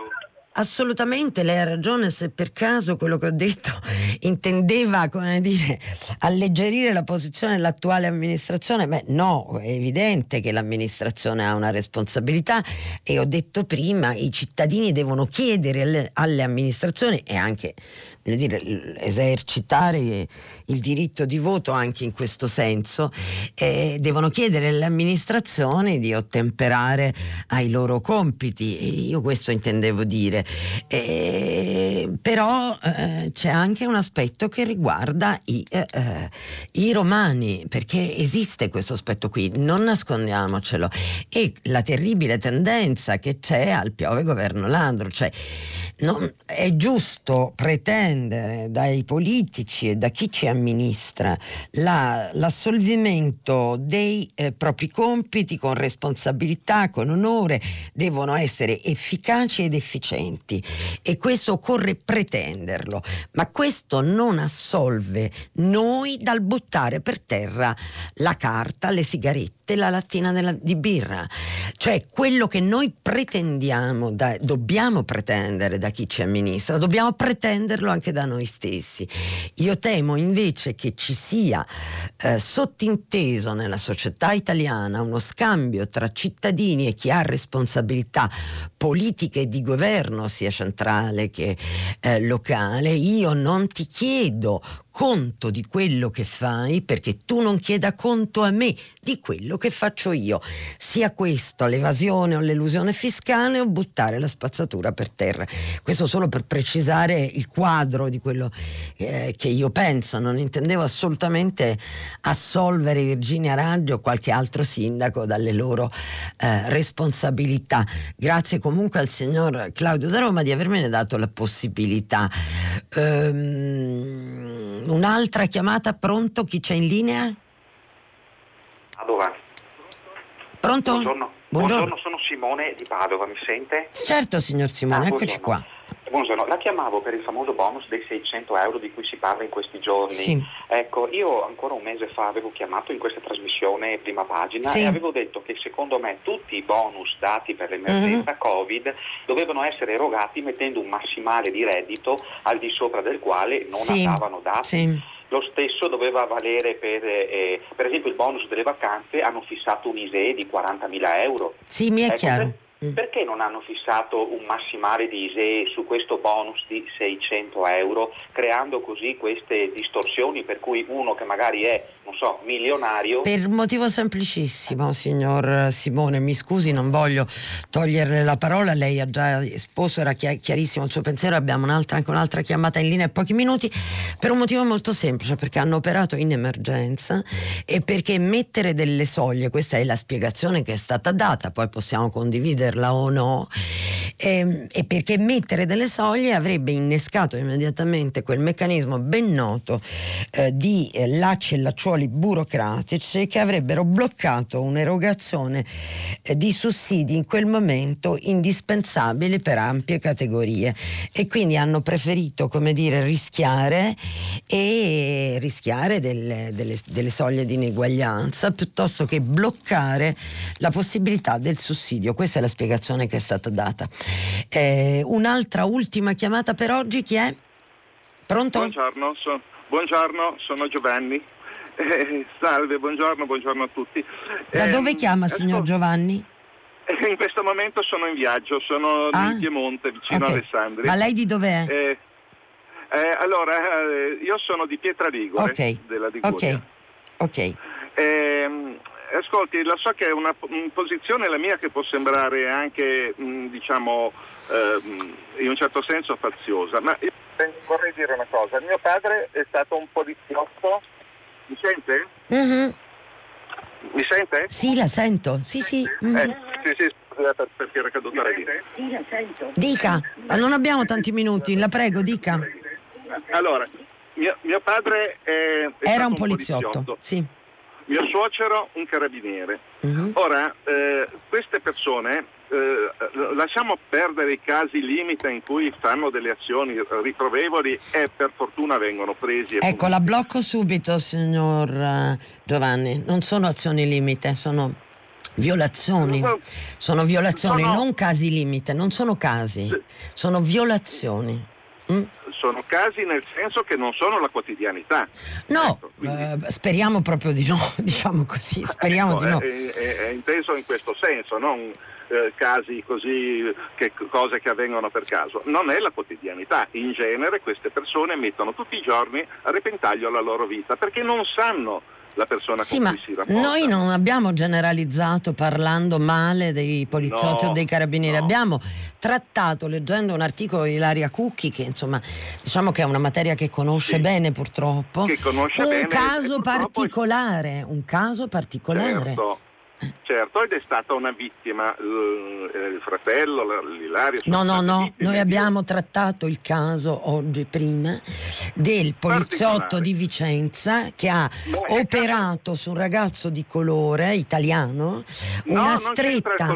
Assolutamente, lei ha ragione se per caso quello che ho detto intendeva come dire, alleggerire la posizione dell'attuale amministrazione. Beh, no, è evidente che l'amministrazione ha una responsabilità e ho detto prima i cittadini devono chiedere alle, alle amministrazioni e anche dire, esercitare il diritto di voto anche in questo senso, eh, devono chiedere alle amministrazioni di ottemperare ai loro compiti. Io questo intendevo dire. Eh, però eh, c'è anche un aspetto che riguarda i, eh, eh, i romani, perché esiste questo aspetto qui, non nascondiamocelo. E la terribile tendenza che c'è al piove governo Landro, cioè non, è giusto pretendere pretendere dai politici e da chi ci amministra la, l'assolvimento dei eh, propri compiti con responsabilità, con onore, devono essere efficaci ed efficienti. E questo occorre pretenderlo, ma questo non assolve noi dal buttare per terra la carta, le sigarette la lattina della, di birra. Cioè quello che noi pretendiamo, da, dobbiamo pretendere da chi ci amministra, dobbiamo pretenderlo anche da noi stessi. Io temo invece che ci sia eh, sottinteso nella società italiana uno scambio tra cittadini e chi ha responsabilità politiche di governo, sia centrale che eh, locale. Io non ti chiedo conto di quello che fai perché tu non chieda conto a me di quello che faccio io. Sia questo l'evasione o l'elusione fiscale o buttare la spazzatura per terra. Questo solo per precisare il quadro di quello eh, che io penso. Non intendevo assolutamente assolvere Virginia Raggio o qualche altro sindaco dalle loro eh, responsabilità. Grazie comunque al signor Claudio da Roma di avermene dato la possibilità. Ehm, un'altra chiamata, pronto? Chi c'è in linea? Allora. Pronto? Buongiorno. Buongiorno. Buongiorno. sono Simone di Padova, mi sente? Certo signor Simone, ah, eccoci qua. Buongiorno, la chiamavo per il famoso bonus dei 600 euro di cui si parla in questi giorni. Sì. Ecco, io ancora un mese fa avevo chiamato in questa trasmissione prima pagina sì. e avevo detto che secondo me tutti i bonus dati per l'emergenza mm-hmm. Covid dovevano essere erogati mettendo un massimale di reddito al di sopra del quale non sì. andavano dati. Sì. Lo stesso doveva valere per, eh, per esempio il bonus delle vacanze, hanno fissato un ISEE di 40.000 euro. Sì, mi è ecco, chiaro. Mm. Perché non hanno fissato un massimale di ISEE su questo bonus di 600 euro, creando così queste distorsioni per cui uno che magari è, non so, milionario... Per motivo semplicissimo, signor Simone, mi scusi, non voglio toglierle la parola, lei ha già esposto, era chiarissimo il suo pensiero, abbiamo un'altra, anche un'altra chiamata in linea in pochi minuti, per un motivo molto semplice, perché hanno operato in emergenza e perché mettere delle soglie, questa è la spiegazione che è stata data, poi possiamo condividere metterla o no, e, e perché mettere delle soglie avrebbe innescato immediatamente quel meccanismo ben noto eh, di eh, lacci e lacciuoli burocratici che avrebbero bloccato un'erogazione eh, di sussidi in quel momento indispensabili per ampie categorie e quindi hanno preferito come dire rischiare e rischiare delle, delle, delle soglie di ineguaglianza piuttosto che bloccare la possibilità del sussidio questa è la spiegazione che è stata data. Eh, un'altra ultima chiamata per oggi, chi è? Pronto? Buongiorno, so, buongiorno sono Giovanni. Eh, salve, buongiorno, buongiorno a tutti. Da eh, dove chiama signor Giovanni? Eh, in questo momento sono in viaggio, sono ah? in Piemonte, vicino okay. a Alessandria. Ma lei di dov'è? Eh, eh, allora, io sono di Pietraligure, okay. della Liguria. Ok, ok. Eh, ascolti, la so che è una, posizione la mia che può sembrare anche, mh, diciamo, eh, in un certo senso faziosa, ma io vorrei dire una cosa. Mio padre è stato un poliziotto. Mi sente? Mm-hmm. Mi sente? Sì, la sento. Sì, sì. Mm-hmm. Eh, sì, sì, perché era caduta la linea. Sì, la sento. Dica, non abbiamo tanti minuti, la prego, dica. Allora, mio, mio padre è, è era un poliziotto, un poliziotto. Sì mio suocero un carabiniere. Uh-huh. Ora, eh, queste persone, eh, lasciamo perdere i casi limite in cui fanno delle azioni riprovevoli e per fortuna vengono presi. Ecco, la blocco subito, signor uh, Giovanni. Non sono azioni limite, sono violazioni. Sono violazioni, sono... non casi limite, non sono casi, sono violazioni. Mm? sono casi nel senso che non sono la quotidianità. No, ecco, quindi... eh, speriamo proprio di no, diciamo così, speriamo ecco, di no. È, è, è, inteso in questo senso, non eh, casi così, che, cose che avvengono per caso. Non è la quotidianità. In genere queste persone mettono tutti i giorni a repentaglio la loro vita perché non sanno la persona sì, con cui si rapporta. Noi non abbiamo generalizzato parlando male dei poliziotti no, o dei carabinieri, no. abbiamo trattato leggendo un articolo di Ilaria Cucchi che insomma diciamo che è una materia che conosce sì. bene purtroppo. Conosce un bene caso particolare, è... un caso particolare. Certo. Ed è stata una vittima, il, fratello, l'Ilario. No, no, no, noi abbiamo trattato il caso oggi prima del poliziotto di Vicenza che ha Beh, operato su un ragazzo di colore italiano una no, stretta,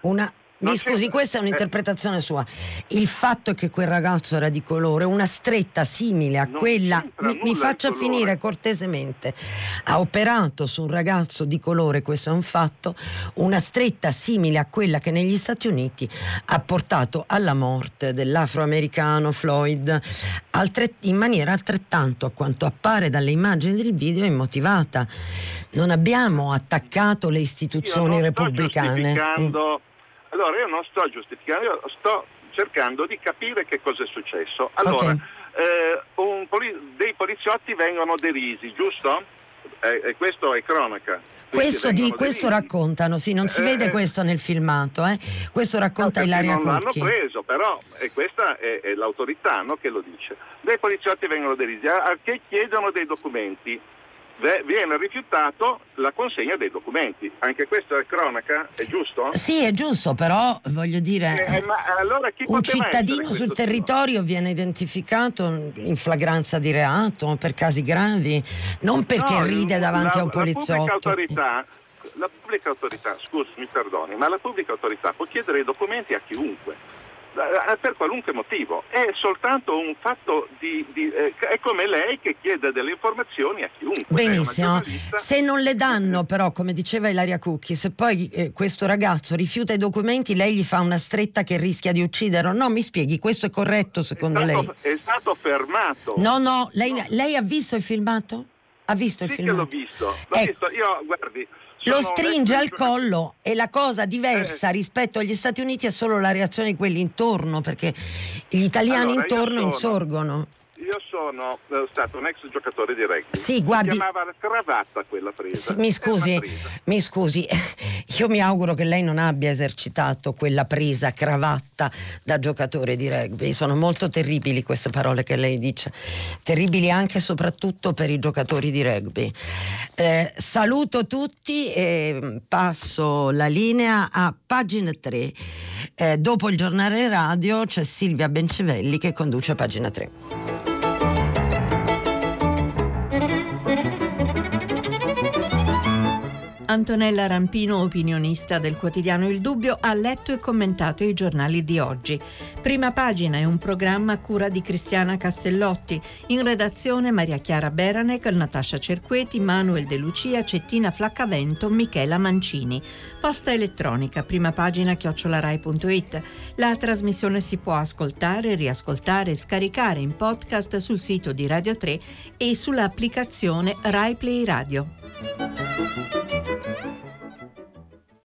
una, mi scusi, questa è un'interpretazione sua. Il fatto è che quel ragazzo era di colore, una stretta simile a non quella, mi, mi faccia finire cortesemente, ha operato su un ragazzo di colore, questo è un fatto, una stretta simile a quella che negli Stati Uniti ha portato alla morte dell'afroamericano Floyd, in maniera altrettanto, a quanto appare dalle immagini del video, immotivata. Non abbiamo attaccato le istituzioni repubblicane. Allora io non sto giustificando, io sto cercando di capire che cosa è successo. Allora, okay. eh, poli- dei poliziotti vengono derisi, giusto? Eh, e questo è cronaca. Questo, di, questo, raccontano, sì, non si eh, vede questo nel filmato, eh? questo racconta no, Ilaria non Cucchi. l'hanno preso, però e questa è, è l'autorità no, che lo dice. Dei poliziotti vengono derisi, a, a che chiedono dei documenti viene rifiutato la consegna dei documenti. Anche questa è cronaca, è giusto? Sì, è giusto, però voglio dire, eh, allora un cittadino sul territorio viene identificato in flagranza di reato per casi gravi, non perché no, ride davanti la, a un poliziotto. La pubblica autorità la pubblica autorità, scusi, mi perdoni, ma la pubblica autorità può chiedere i documenti a chiunque eh, eh, per qualunque motivo, è soltanto un fatto di, di eh, è come lei che chiede delle informazioni a chiunque. Benissimo, se non le danno però, come diceva Ilaria Cucchi, se poi eh, questo ragazzo rifiuta i documenti, lei gli fa una stretta che rischia di ucciderlo. No, mi spieghi, questo è corretto secondo è stato, lei? È stato fermato. No, no, lei, no. lei ha visto il filmato? Ha visto il sì film? Sì, l'ho visto. L'ho ecco. visto. Io, guardi, lo stringe al collo e la cosa diversa eh. rispetto agli Stati Uniti è solo la reazione di quelli intorno, perché gli italiani allora, intorno insorgono. Io sono eh, stato un ex giocatore di rugby. Sì, guardi. Si chiamava la cravatta quella presa. Mi scusi, mi scusi, io mi auguro che lei non abbia esercitato quella presa cravatta da giocatore di rugby. Sono molto terribili queste parole che lei dice, terribili anche e soprattutto per i giocatori di rugby. Eh, saluto tutti e passo la linea a pagina 3. Eh, dopo il giornale radio c'è Silvia Bencevelli che conduce pagina 3. Antonella Rampino, opinionista del quotidiano Il Dubbio, ha letto e commentato i giornali di oggi. Prima pagina è un programma a cura di Cristiana Castellotti. In redazione Maria Chiara Beranec, Natascia Cerqueti, Manuel De Lucia, Cettina Flaccavento, Michela Mancini. Posta elettronica, prima pagina chiocciolarai.it. La trasmissione si può ascoltare, riascoltare e scaricare in podcast sul sito di Radio 3 e sull'applicazione Rai Play Radio.